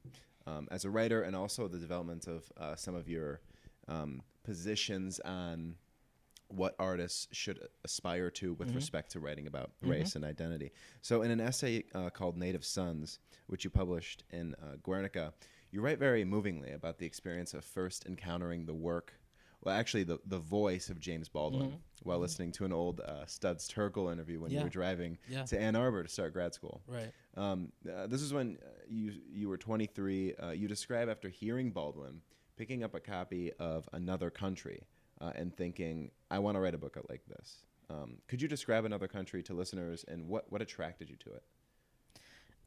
[SPEAKER 2] um, as a writer, and also the development of uh, some of your um, positions on what artists should aspire to with
[SPEAKER 1] Mhm.
[SPEAKER 2] respect to writing about
[SPEAKER 1] Mhm.
[SPEAKER 2] race and identity. So, in an essay uh, called Native Sons, which you published in uh, Guernica, you write very movingly about the experience of first encountering the work, well, actually, the, the voice of James Baldwin
[SPEAKER 1] Mhm.
[SPEAKER 2] while
[SPEAKER 1] Mhm.
[SPEAKER 2] listening to an old uh, Studs Terkel interview when you were driving
[SPEAKER 1] Yeah.
[SPEAKER 2] to Ann Arbor to start grad school.
[SPEAKER 1] Right.
[SPEAKER 2] Um, uh, this is when uh, you you were 23. Uh, you describe after hearing Baldwin picking up a copy of Another Country uh, and thinking, "I want to write a book like this." Um, could you describe Another Country to listeners and what what attracted you to it?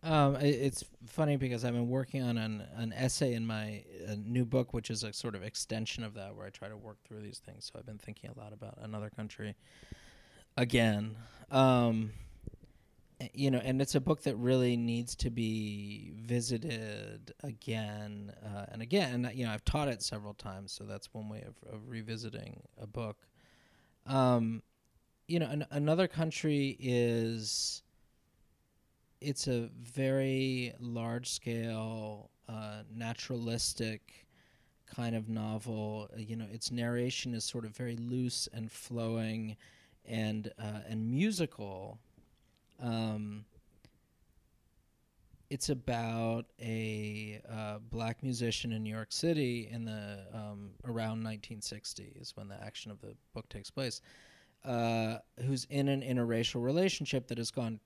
[SPEAKER 1] Um, it's funny because I've been working on an, an essay in my uh, new book, which is a sort of extension of that, where I try to work through these things. So I've been thinking a lot about another country again. Um, you know, and it's a book that really needs to be visited again uh, and again. And, you know, I've taught it several times, so that's one way of, of revisiting a book. Um, you know, an, another country is it's a very large scale uh, naturalistic kind of novel you know its narration is sort of very loose and flowing and uh, and musical um, it's about a uh, black musician in New York City in the um, around 1960 is when the action of the book takes place, uh, who's in an interracial relationship that has gone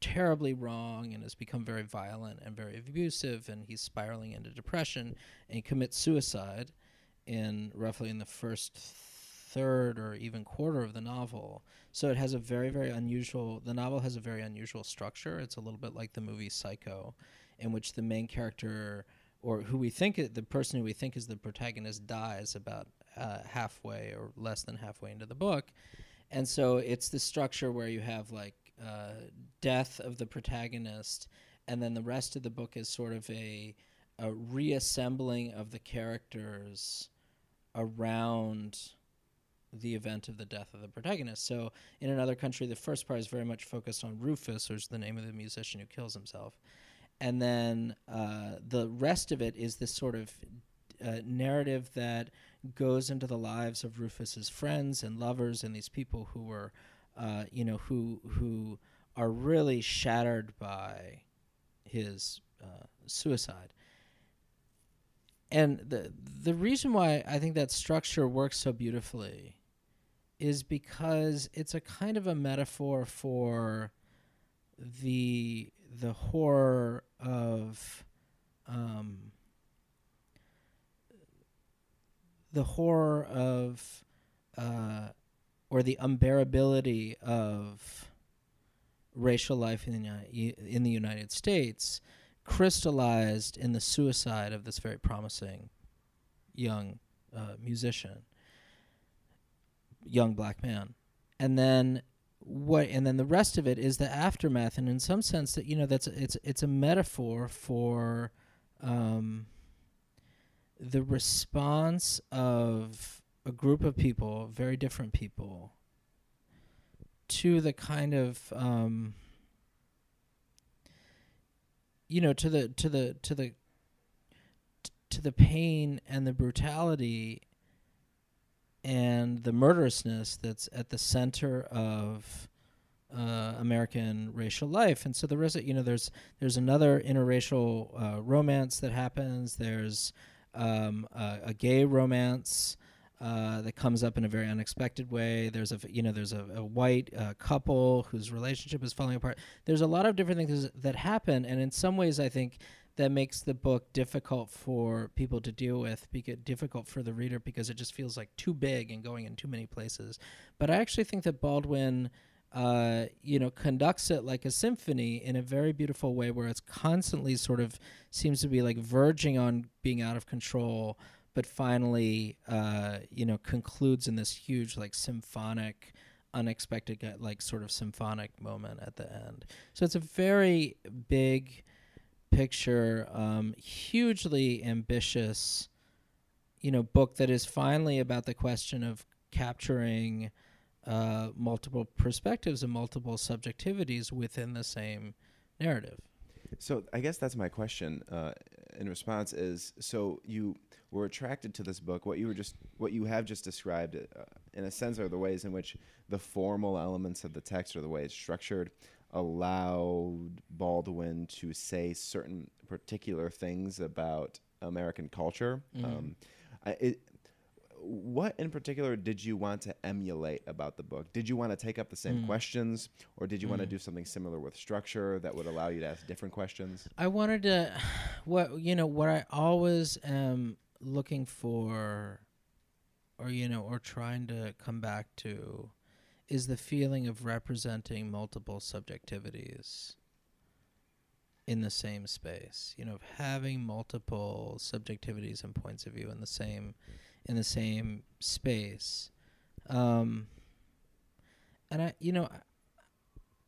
[SPEAKER 1] terribly wrong and has become very violent and very abusive, and he's spiraling into depression, and he commits suicide in roughly in the first third or even quarter of the novel. So it has a very very unusual. The novel has a very unusual structure. It's a little bit like the movie Psycho, in which the main character or who we think i- the person who we think is the protagonist dies about uh, halfway or less than halfway into the book, and so it's the structure where you have like uh, death of the protagonist, and then the rest of the book is sort of a a reassembling of the characters around the event of the death of the protagonist. So in another country, the first part is very much focused on Rufus, which is the name of the musician who kills himself, and then uh, the rest of it is this sort of uh, narrative that goes into the lives of Rufus's friends and lovers and these people who were, uh, you know, who who are really shattered by his uh, suicide. And the the reason why I think that structure works so beautifully is because it's a kind of a metaphor for the the horror of um, the horror of uh, or the unbearability of racial life in the, in the United States crystallized in the suicide of this very promising young uh, musician, young black man, and then what? And then the rest of it is the aftermath, and in some sense, that you know, that's it's it's a metaphor for um, the response of a group of people, very different people, to the kind of um, you know to the to the to the to the pain and the brutality and the murderousness that's at the center of uh, American racial life, and so the rest, you know, there's there's another interracial uh, romance that happens. There's um, a, a gay romance uh, that comes up in a very unexpected way. There's a you know there's a, a white uh, couple whose relationship is falling apart. There's a lot of different things that happen, and in some ways, I think that makes the book difficult for people to deal with, because difficult for the reader because it just feels like too big and going in too many places. But I actually think that Baldwin uh, you know, conducts it like a symphony in a very beautiful way, where it's constantly sort of seems to be like verging on being out of control, but finally, uh, you know, concludes in this huge like symphonic, unexpected like sort of symphonic moment at the end. So it's a very big picture, um, hugely ambitious, you know, book that is finally about the question of capturing uh, multiple perspectives and multiple subjectivities within the same narrative.
[SPEAKER 2] So I guess that's my question uh, in response is so you were attracted to this book. What you were just what you have just described, uh, in a sense, are the ways in which the formal elements of the text or the way it's structured allowed Baldwin to say certain particular things about American culture. Mm. Um, I, it, what in particular did you want to emulate about the book? Did you want to take up the same mm. questions, or did you mm. want to do something similar with structure that would allow you to ask different questions?
[SPEAKER 1] I wanted to, what you know, what I always am looking for, or you know, or trying to come back to, is the feeling of representing multiple subjectivities in the same space. You know, of having multiple subjectivities and points of view in the same in the same space. Um, and I, you know,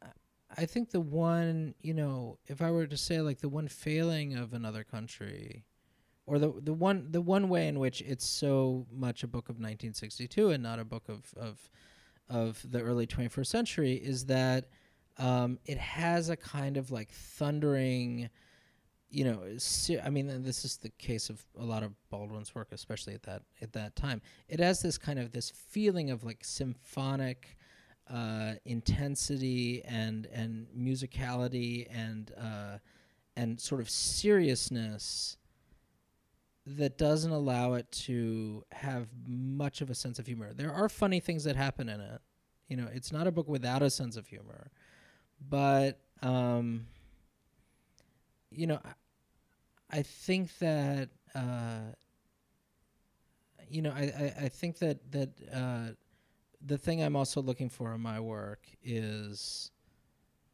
[SPEAKER 1] I, I think the one, you know, if I were to say like the one failing of another country, or the the one the one way in which it's so much a book of 1962 and not a book of of of the early 21st century is that um, it has a kind of like thundering you know, I mean, this is the case of a lot of Baldwin's work, especially at that at that time. It has this kind of this feeling of like symphonic uh, intensity and and musicality and uh, and sort of seriousness that doesn't allow it to have much of a sense of humor. There are funny things that happen in it. You know, it's not a book without a sense of humor, but um, you know, I think that uh, you know I, I, I, think that that uh, the thing I'm also looking for in my work is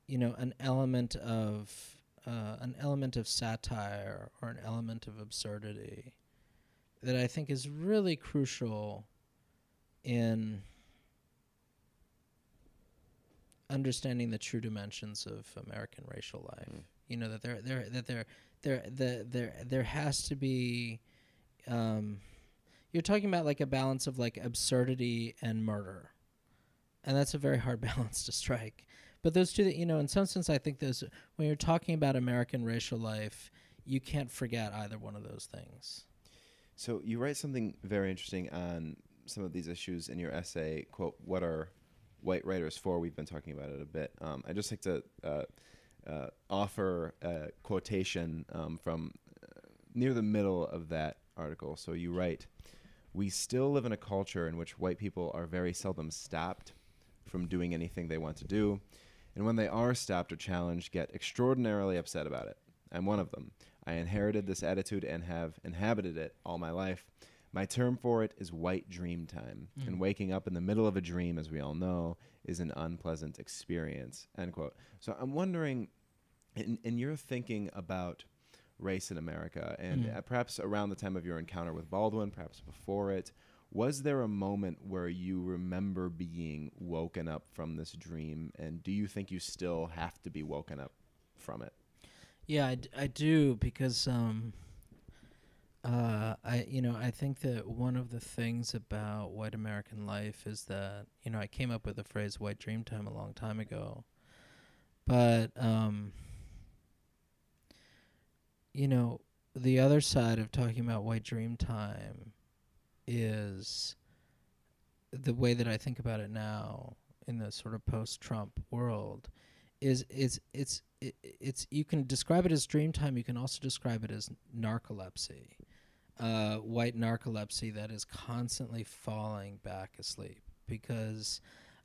[SPEAKER 1] you know an element of uh, an element of satire or an element of absurdity that I think is really crucial in understanding the true dimensions of American racial life. Mm. You know that there there that there there the there there has to be um you're talking about like a balance of like absurdity and murder and that's a very hard balance to strike but those two that you know in some sense i think those when you're talking about american racial life you can't forget either one of those things.
[SPEAKER 2] So you write something very interesting on some of these issues in your essay quote what are white writers for? We've been talking about it a bit. Um, i just like to uh, uh, offer a quotation um, from uh, near the middle of that article. So you write, We still live in a culture in which white people are very seldom stopped from doing anything they want to do, and when they are stopped or challenged, get extraordinarily upset about it. I'm one of them. I inherited this attitude and have inhabited it all my life. My term for it is white dream time. Mm. And waking up in the middle of a dream, as we all know, is an unpleasant experience. End quote. So I'm wondering, in, in your thinking about race in America, and mm. perhaps around the time of your encounter with Baldwin, perhaps before it, was there a moment where you remember being woken up from this dream? And do you think you still have to be woken up from it?
[SPEAKER 1] Yeah, I, d- I do because um, uh, I you know I think that one of the things about white American life is that you know I came up with the phrase "white dream time" a long time ago, but um, you know the other side of talking about white dream time is the way that I think about it now in the sort of post-Trump world is is it's it, it's you can describe it as dream time. You can also describe it as narcolepsy uh, white narcolepsy that is constantly falling back asleep because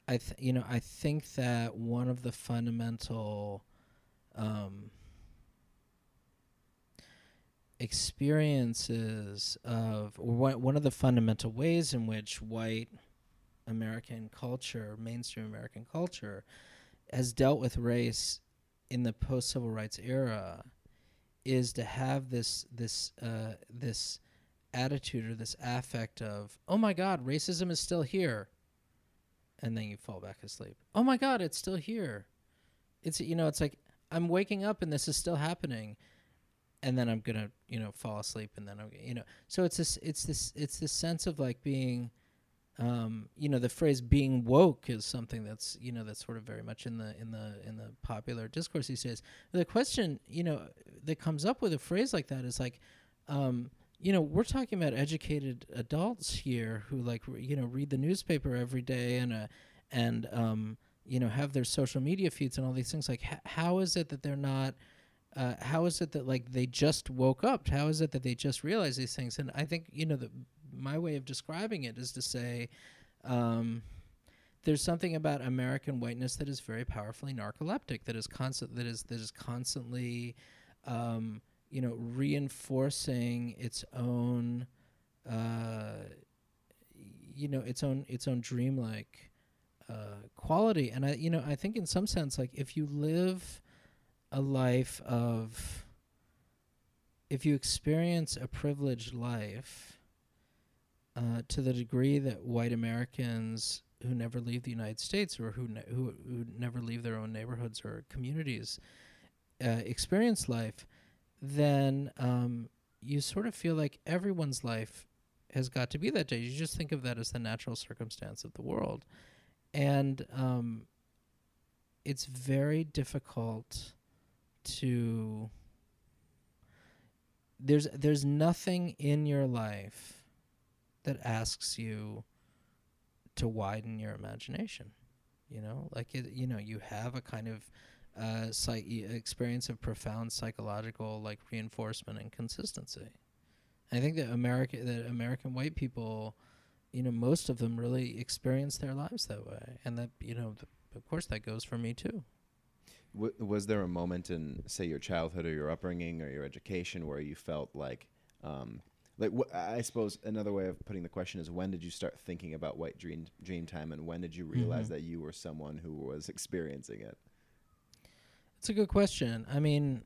[SPEAKER 1] I th- you know I think that one of the fundamental um, experiences of one one of the fundamental ways in which white American culture, mainstream American culture, has dealt with race in the post civil rights era is to have this this uh, this attitude or this affect of oh my god racism is still here and then you fall back asleep. Oh my god it's still here. It's you know it's like i'm waking up and this is still happening and then i'm gonna you know fall asleep and then i'm you know so it's this it's this it's this sense of like being um, you know the phrase being woke is something that's you know that's sort of very much in the in the in the popular discourse these days. The question you know that comes up with a phrase like that is like um, you know we're talking about educated adults here who like re- you know read the newspaper every day and uh, and um, you know have their social media feeds and all these things. Like h- how is it that they're not uh, how is it that like they just woke up how is it that they just realized these things and i think you know the my way of describing it is to say um, there's something about American whiteness that is very powerfully narcoleptic, that is constant, that is that is constantly, um, you know, reinforcing its own, uh, you know, its own its own dreamlike uh, quality. And I, you know, I think in some sense, like if you live a life of, if you experience a privileged life uh, to the degree that white Americans who never leave the United States or who ne- who, who never leave their own neighborhoods or communities uh, experience life, then um, you sort of feel like everyone's life has got to be that day. You just think of that as the natural circumstance of the world, and um, it's very difficult to. There's there's nothing in your life that asks you to widen your imagination. You know, like it, you know, you have a kind of uh, psych- experience of profound psychological like reinforcement and consistency. I think that America, that American white people, you know, most of them really experience their lives that way, and that you know, of course, that goes for me too.
[SPEAKER 2] W- was there a moment in, say, your childhood or your upbringing or your education where you felt like um, like wh- I suppose another way of putting the question is when did you start thinking about white dream dream time and when did you realize
[SPEAKER 1] Mm-hmm.
[SPEAKER 2] that you were someone who was experiencing it?
[SPEAKER 1] It's a good question. I mean,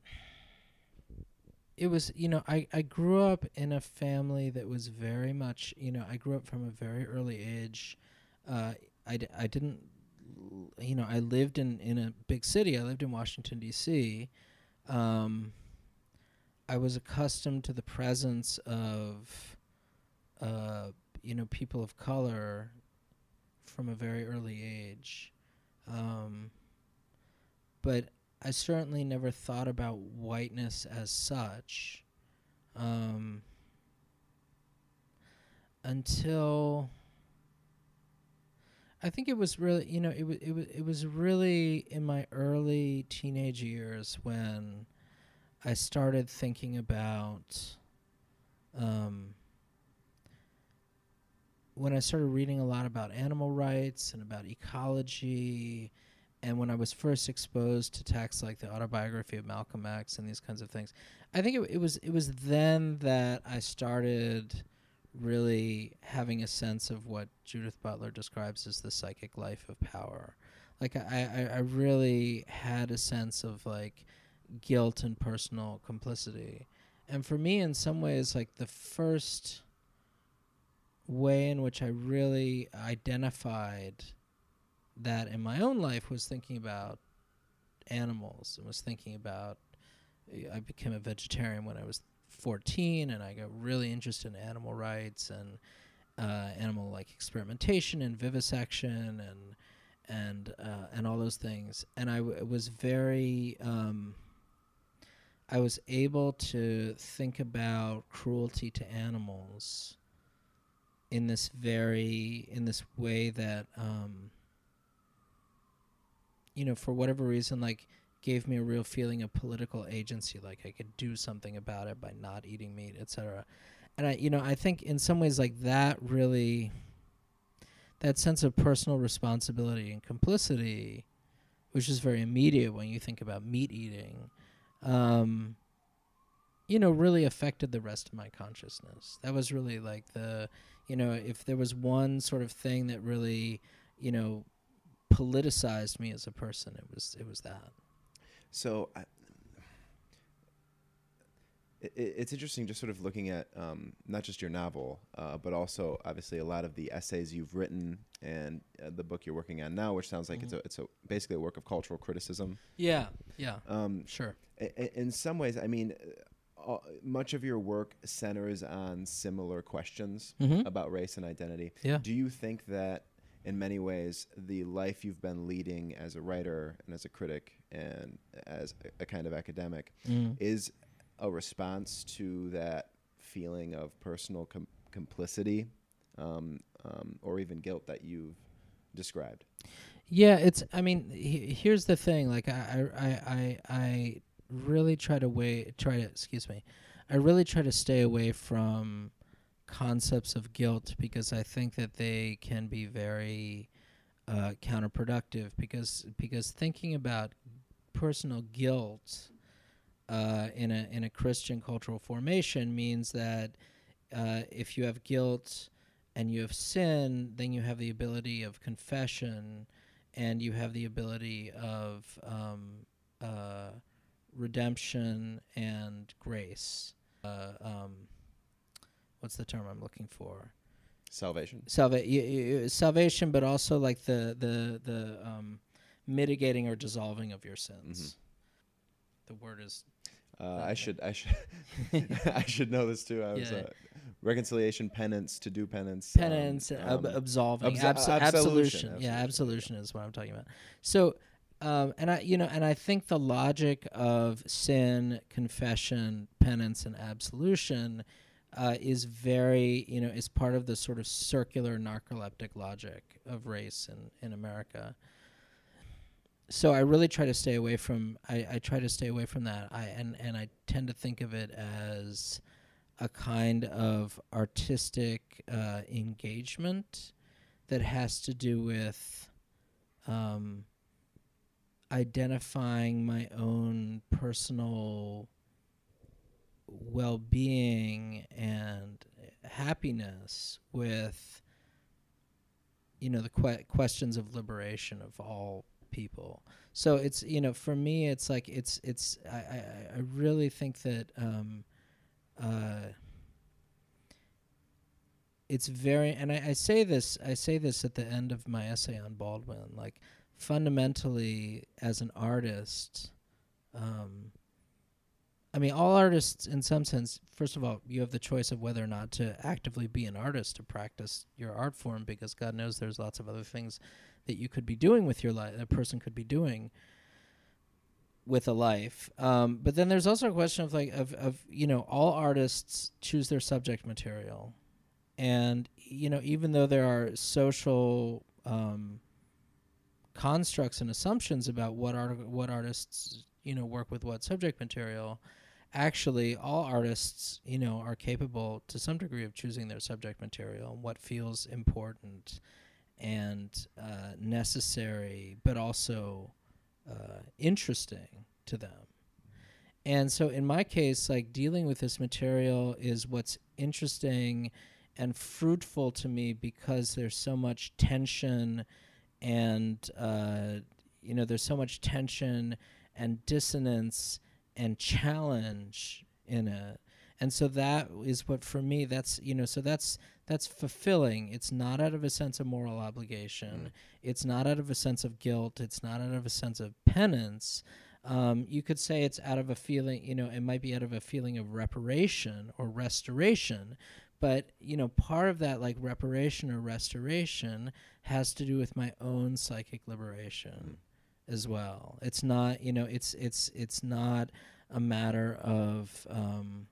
[SPEAKER 1] it was, you know, I, I grew up in a family that was very much, you know, I grew up from a very early age. Uh, I, d- I didn't, you know, I lived in, in a big city. I lived in Washington, D.C. Um, I was accustomed to the presence of, uh, you know, people of color from a very early age. Um, but I certainly never thought about whiteness as such um, until I think it was really, you know, it was it was it was really in my early teenage years when I started thinking about um, when I started reading a lot about animal rights and about ecology and when I was first exposed to texts like the autobiography of Malcolm X and these kinds of things, I think it, it was it was then that I started really having a sense of what Judith Butler describes as the psychic life of power. Like I, I, I really had a sense of like guilt and personal complicity, and for me, in some ways, like the first way in which I really identified that in my own life was thinking about animals and was thinking about I became a vegetarian when I was 14 and I got really interested in animal rights and uh, animal like experimentation and vivisection and and uh, and all those things. And I w- was very um, I was able to think about cruelty to animals in this very in this way that um, you know, for whatever reason, like gave me a real feeling of political agency, like I could do something about it by not eating meat, etc. And I, you know, I think in some ways like that really, that sense of personal responsibility and complicity, which is very immediate when you think about meat eating, um, you know, really affected the rest of my consciousness. That was really like the, you know, if there was one sort of thing that really, you know, politicized me as a person, it was it was that.
[SPEAKER 2] So I, it, it's interesting just sort of looking at um, not just your novel, uh, but also obviously a lot of the essays you've written and uh, the book you're working on now, which sounds like it's a it's a basically a work of cultural criticism.
[SPEAKER 1] Yeah, yeah,
[SPEAKER 2] Um,
[SPEAKER 1] sure.
[SPEAKER 2] i- i- in some ways, I mean, uh, uh, much of your work centers on similar questions
[SPEAKER 1] Mm-hmm.
[SPEAKER 2] about race and identity.
[SPEAKER 1] Yeah.
[SPEAKER 2] Do you think that in many ways the life you've been leading as a writer and as a critic and as a, kind of academic
[SPEAKER 1] Mm.
[SPEAKER 2] is a response to that feeling of personal com- complicity um, um, or even guilt that you've described?
[SPEAKER 1] Yeah, it's. I mean, he, here's the thing. Like, I, I, I, I really try to wait. Try to. Excuse me. I really try to stay away from concepts of guilt because I think that they can be very uh, counterproductive. Because because thinking about personal guilt uh, in a in a Christian cultural formation means that uh, if you have guilt and you have sin, then you have the ability of confession and you have the ability of um, uh, redemption and grace. Uh, um, what's the term I'm looking for?
[SPEAKER 2] Salvation.
[SPEAKER 1] Salva- y- y- salvation, but also like the the the um, mitigating or dissolving of your sins. The word is
[SPEAKER 2] Uh, I should I should I should know this too. I was
[SPEAKER 1] Yeah.
[SPEAKER 2] uh, reconciliation, penance, to do penance, um,
[SPEAKER 1] penance, ab-
[SPEAKER 2] um,
[SPEAKER 1] absolving,
[SPEAKER 2] abso-
[SPEAKER 1] abso-
[SPEAKER 2] absolution,
[SPEAKER 1] absolution. Yeah,
[SPEAKER 2] absolution,
[SPEAKER 1] absolution is what I'm talking about. So, um, and I, you know, and I think the logic of sin, confession, penance, and absolution uh, is very, you know, is part of the sort of circular narcoleptic logic of race in in America. So I really try to stay away from. I, I try to stay away from that. I and and I tend to think of it as a kind of artistic uh, engagement that has to do with um, identifying my own personal well-being and happiness with you know the que- questions of liberation of all people. So it's you know for me it's like it's it's i i, I really think that um uh it's very and I, I say this i say this at the end of my essay on baldwin like fundamentally as an artist um I mean, all artists, in some sense, first of all, you have the choice of whether or not to actively be an artist to practice your art form, because God knows there's lots of other things that you could be doing with your life, a person could be doing with a life. Um, but then there's also a question of like, of, of, you know, all artists choose their subject material. And, you know, even though there are social, um, constructs and assumptions about what art what artists you know work with what subject material actually all artists you know are capable to some degree of choosing their subject material and what feels important and uh, necessary but also uh, interesting to them. And so in my case like dealing with this material is what's interesting and fruitful to me because there's so much tension and uh, you know there's so much tension and dissonance and challenge in it. And so that is what for me that's you know so that's that's fulfilling. It's not out of a sense of moral obligation. It's not out of a sense of guilt. It's not out of a sense of penance. Um, you could say it's out of a feeling you know it might be out of a feeling of reparation or restoration. But you know part of that like reparation or restoration has to do with my own psychic liberation as well it's not you know it's it's it's not a matter of um,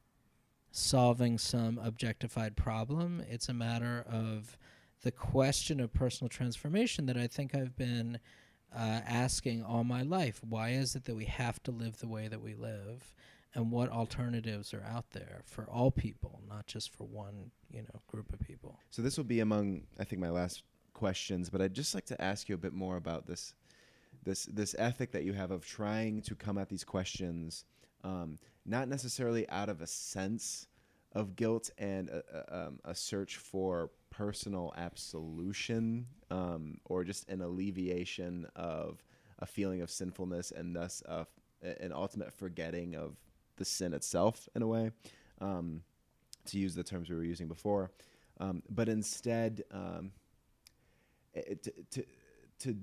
[SPEAKER 1] solving some objectified problem it's a matter of the question of personal transformation that i think i've been uh, asking all my life why is it that we have to live the way that we live and what alternatives are out there for all people, not just for one, you know, group of people.
[SPEAKER 2] So this will be among, I think, my last questions. But I'd just like to ask you a bit more about this, this, this ethic that you have of trying to come at these questions, um, not necessarily out of a sense of guilt and a, a, um, a search for personal absolution um, or just an alleviation of a feeling of sinfulness and thus a, an ultimate forgetting of the sin itself in a way, um, to use the terms we were using before. Um, but instead, um, it, to, to, to,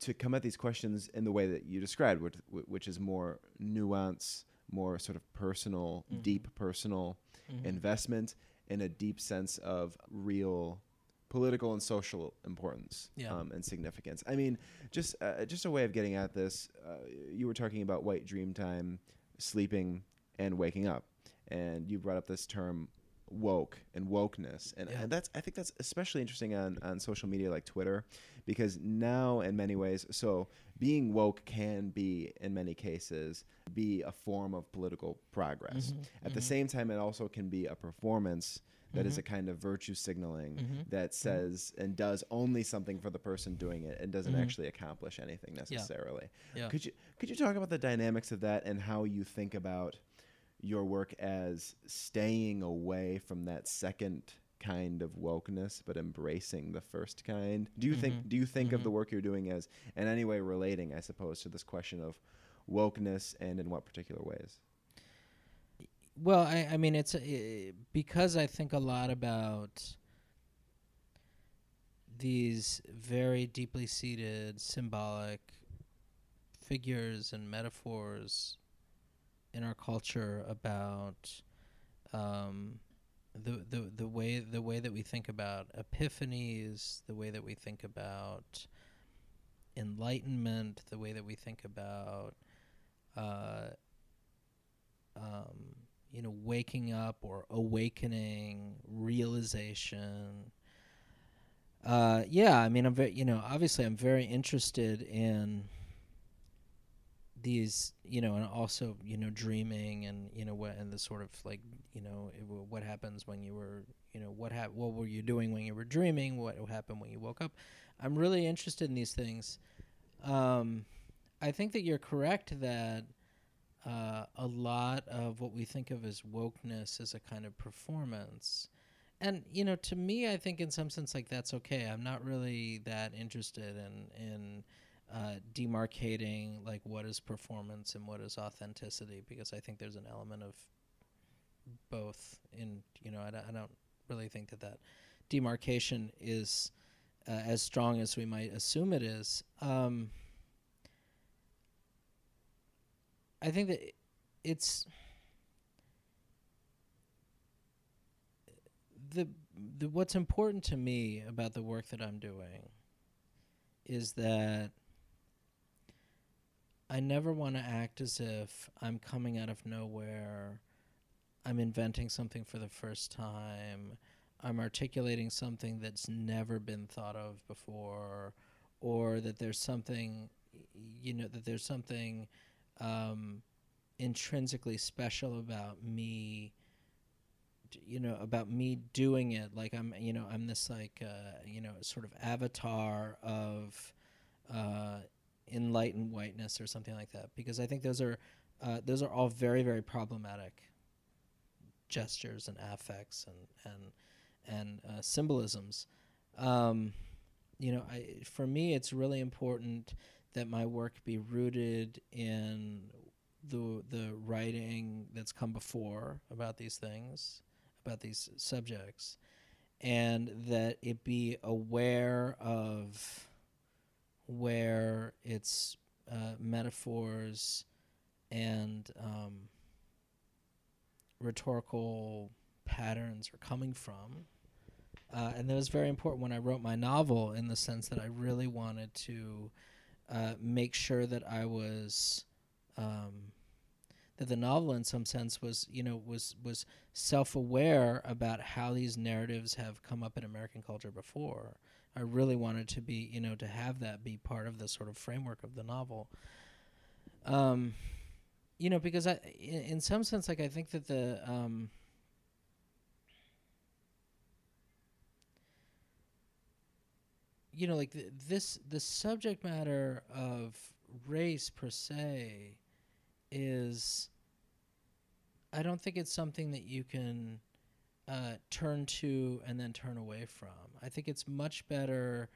[SPEAKER 2] to come at these questions in the way that you described, which, which is more nuance, more sort of personal, mm-hmm. deep personal mm-hmm. investment in a deep sense of real political and social importance yeah. um, and significance. I mean, just uh, just a way of getting at this. Uh, you were talking about white dream time, sleeping and waking up, and you brought up this term woke and wokeness and, yeah. and that's i think that's especially interesting on, on social media like twitter because now in many ways so being woke can be in many cases be a form of political progress mm-hmm. at mm-hmm. the same time it also can be a performance that mm-hmm. is a kind of virtue signaling mm-hmm. that mm-hmm. says and does only something for the person doing it and doesn't mm-hmm. actually accomplish anything necessarily yeah. Yeah. could you could you talk about the dynamics of that and how you think about your work as staying away from that second kind of wokeness but embracing the first kind do you mm-hmm. think do you think mm-hmm. of the work you're doing as in any way relating i suppose to this question of wokeness and in what particular ways
[SPEAKER 1] well i, I mean it's uh, because i think a lot about these very deeply seated symbolic figures and metaphors in our culture about um, the, the the way the way that we think about epiphanies, the way that we think about enlightenment, the way that we think about uh, um, you know waking up or awakening, realization. Uh, yeah, I mean, I'm very, you know, obviously, I'm very interested in these you know and also you know dreaming and you know what and the sort of like you know it, what happens when you were you know what hap- what were you doing when you were dreaming? What happened when you woke up? I'm really interested in these things. Um, i think that you're correct that uh, a lot of what we think of as wokeness is a kind of performance. And you know to me i think in some sense like that's okay. I'm not really that interested in in uh, demarcating like what is performance and what is authenticity because I think there's an element of both in you know I, I don't really think that that demarcation is uh, as strong as we might assume it is. Um, I think that it's the the what's important to me about the work that I'm doing is that I never want to act as if I'm coming out of nowhere. I'm inventing something for the first time. I'm articulating something that's never been thought of before, or that there's something, you know, that there's something um, intrinsically special about me you know about me doing it like i'm you know i'm this like uh, you know sort of avatar of uh, enlightened whiteness or something like that because I think those are uh, those are all very very problematic gestures and affects and and and uh, symbolisms. Um, you know, I for me it's really important that my work be rooted in the the writing that's come before about these things, about these subjects, and that it be aware of where its uh, metaphors and um, rhetorical patterns are coming from. Uh, and that was very important when I wrote my novel, in the sense that I really wanted to uh, make sure that I was um, that the novel, in some sense, was you know was was self aware about how these narratives have come up in American culture before, I really wanted to be, you know, to have that be part of the sort of framework of the novel. Um, you know, because I, in, in some sense, like I think that the, um, you know, like this, the subject matter of race per se is, I don't think it's something that you can uh, turn to and then turn away from. I think it's much better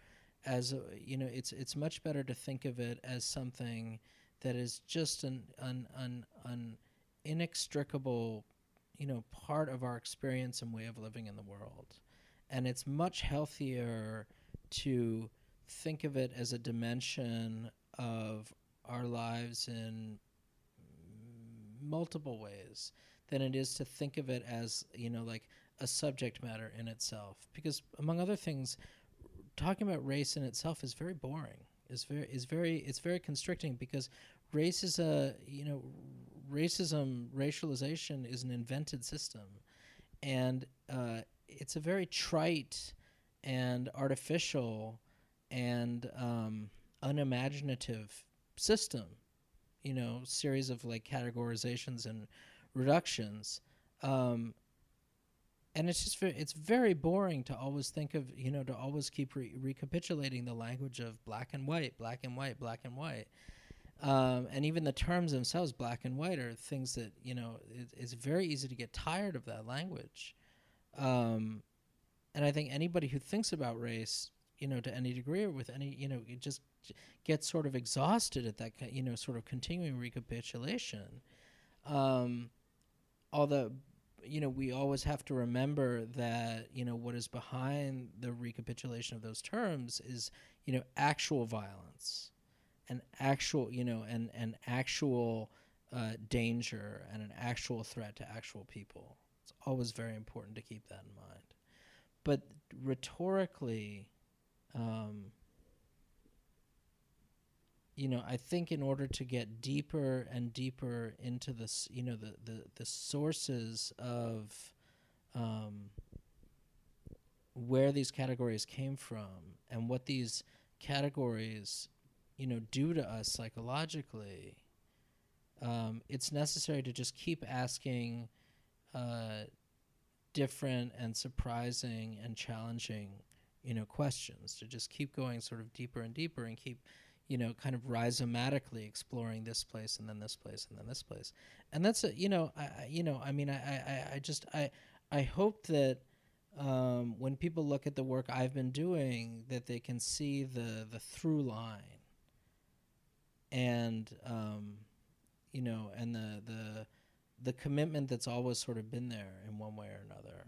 [SPEAKER 1] as a, you know it's it's much better to think of it as something that is just an an an, an inextricable you know part of our experience and way of living in the world and it's much healthier to think of it as a dimension of our lives in multiple ways than it is to think of it as you know like a subject matter in itself because among other things talking about race in itself is very boring is very is very it's very constricting because race is a you know racism racialization is an invented system. And uh, it's a very trite and artificial and um, unimaginative system you know series of like categorizations and reductions. Um, and it's just very, it's very boring to always think of you know to always keep re- recapitulating the language of black and white black and white black and white. Um, and even the terms themselves black and white are things that you know it, it's very easy to get tired of that language. Um, and i think anybody who thinks about race you know to any degree or with any you know it just gets sort of exhausted at that you know sort of continuing recapitulation. Um, although you know, we always have to remember that, you know, what is behind the recapitulation of those terms is, you know, actual violence and actual, you know, and, and actual uh, danger and an actual threat to actual people. It's always very important to keep that in mind. But rhetorically, um, you know, I think in order to get deeper and deeper into this, you know, the the, the sources of um, where these categories came from and what these categories, you know, do to us psychologically, um, it's necessary to just keep asking uh, different and surprising and challenging, you know, questions. To just keep going sort of deeper and deeper and keep you know, kind of rhizomatically exploring this place and then this place and then this place. And that's a, you know, I, you know, I mean, I, I, I just, I, I hope that um, when people look at the work I've been doing, that they can see the the through line. And, um, you know, and the the the commitment that's always sort of been there in one way or another.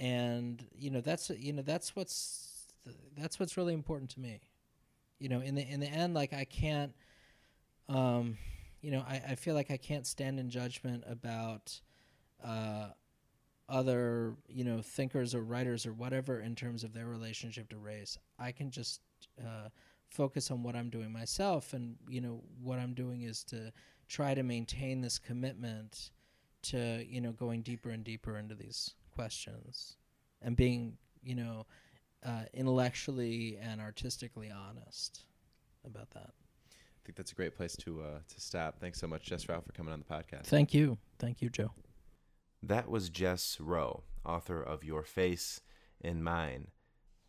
[SPEAKER 1] And you know, that's you know, that's what's that's what's really important to me. You know, in the in the end, like I can't, um, you know, I, I feel like I can't stand in judgment about uh, other you know thinkers or writers or whatever in terms of their relationship to race. I can just uh, focus on what I'm doing myself, and you know what I'm doing is to try to maintain this commitment to you know going deeper and deeper into these questions and being you know uh, intellectually and artistically honest about that.
[SPEAKER 2] I think that's a great place to uh, to stop. Thanks so much, Jess Row, for coming on the podcast.
[SPEAKER 1] Thank you, thank you, Joe.
[SPEAKER 2] That was Jess Row, author of Your Face in Mine.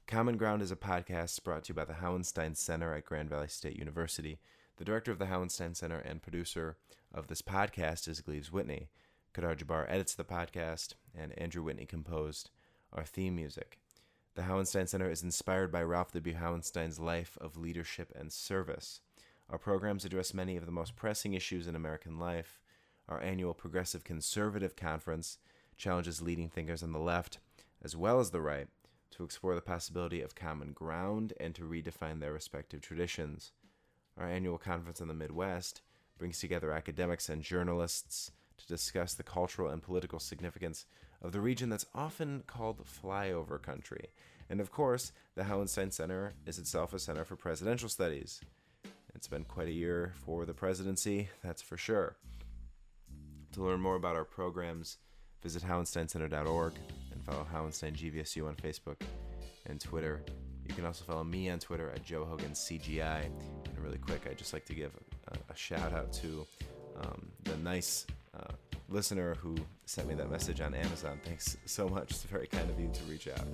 [SPEAKER 2] Common Ground is a podcast brought to you by the Hauenstein Center at Grand Valley State University. The director of the Hauenstein Center and producer of this podcast is Gleaves Whitney. Kadar Jabbar edits the podcast, and Andrew Whitney composed our theme music. The Hauenstein Center is inspired by Ralph W. Hauenstein's life of leadership and service. Our programs address many of the most pressing issues in American life. Our annual Progressive Conservative Conference challenges leading thinkers on the left, as well as the right, to explore the possibility of common ground and to redefine their respective traditions. Our annual conference in the Midwest brings together academics and journalists to discuss the cultural and political significance of the region that's often called flyover country. And of course, the Hauenstein Center is itself a center for presidential studies. It's been quite a year for the presidency, that's for sure. To learn more about our programs, visit hauensteincenter.org and follow Hauenstein GVSU on Facebook and Twitter. You can also follow me on Twitter at Joe Hogan CGI. And really quick, I'd just like to give a, a shout out to um, the nice uh, listener who sent me that message on Amazon. Thanks so much. It's very kind of you to reach out.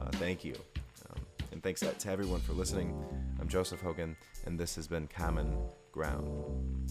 [SPEAKER 2] Uh, thank you. Um, and thanks to everyone for listening. I'm Joseph Hogan, and this has been Common Ground.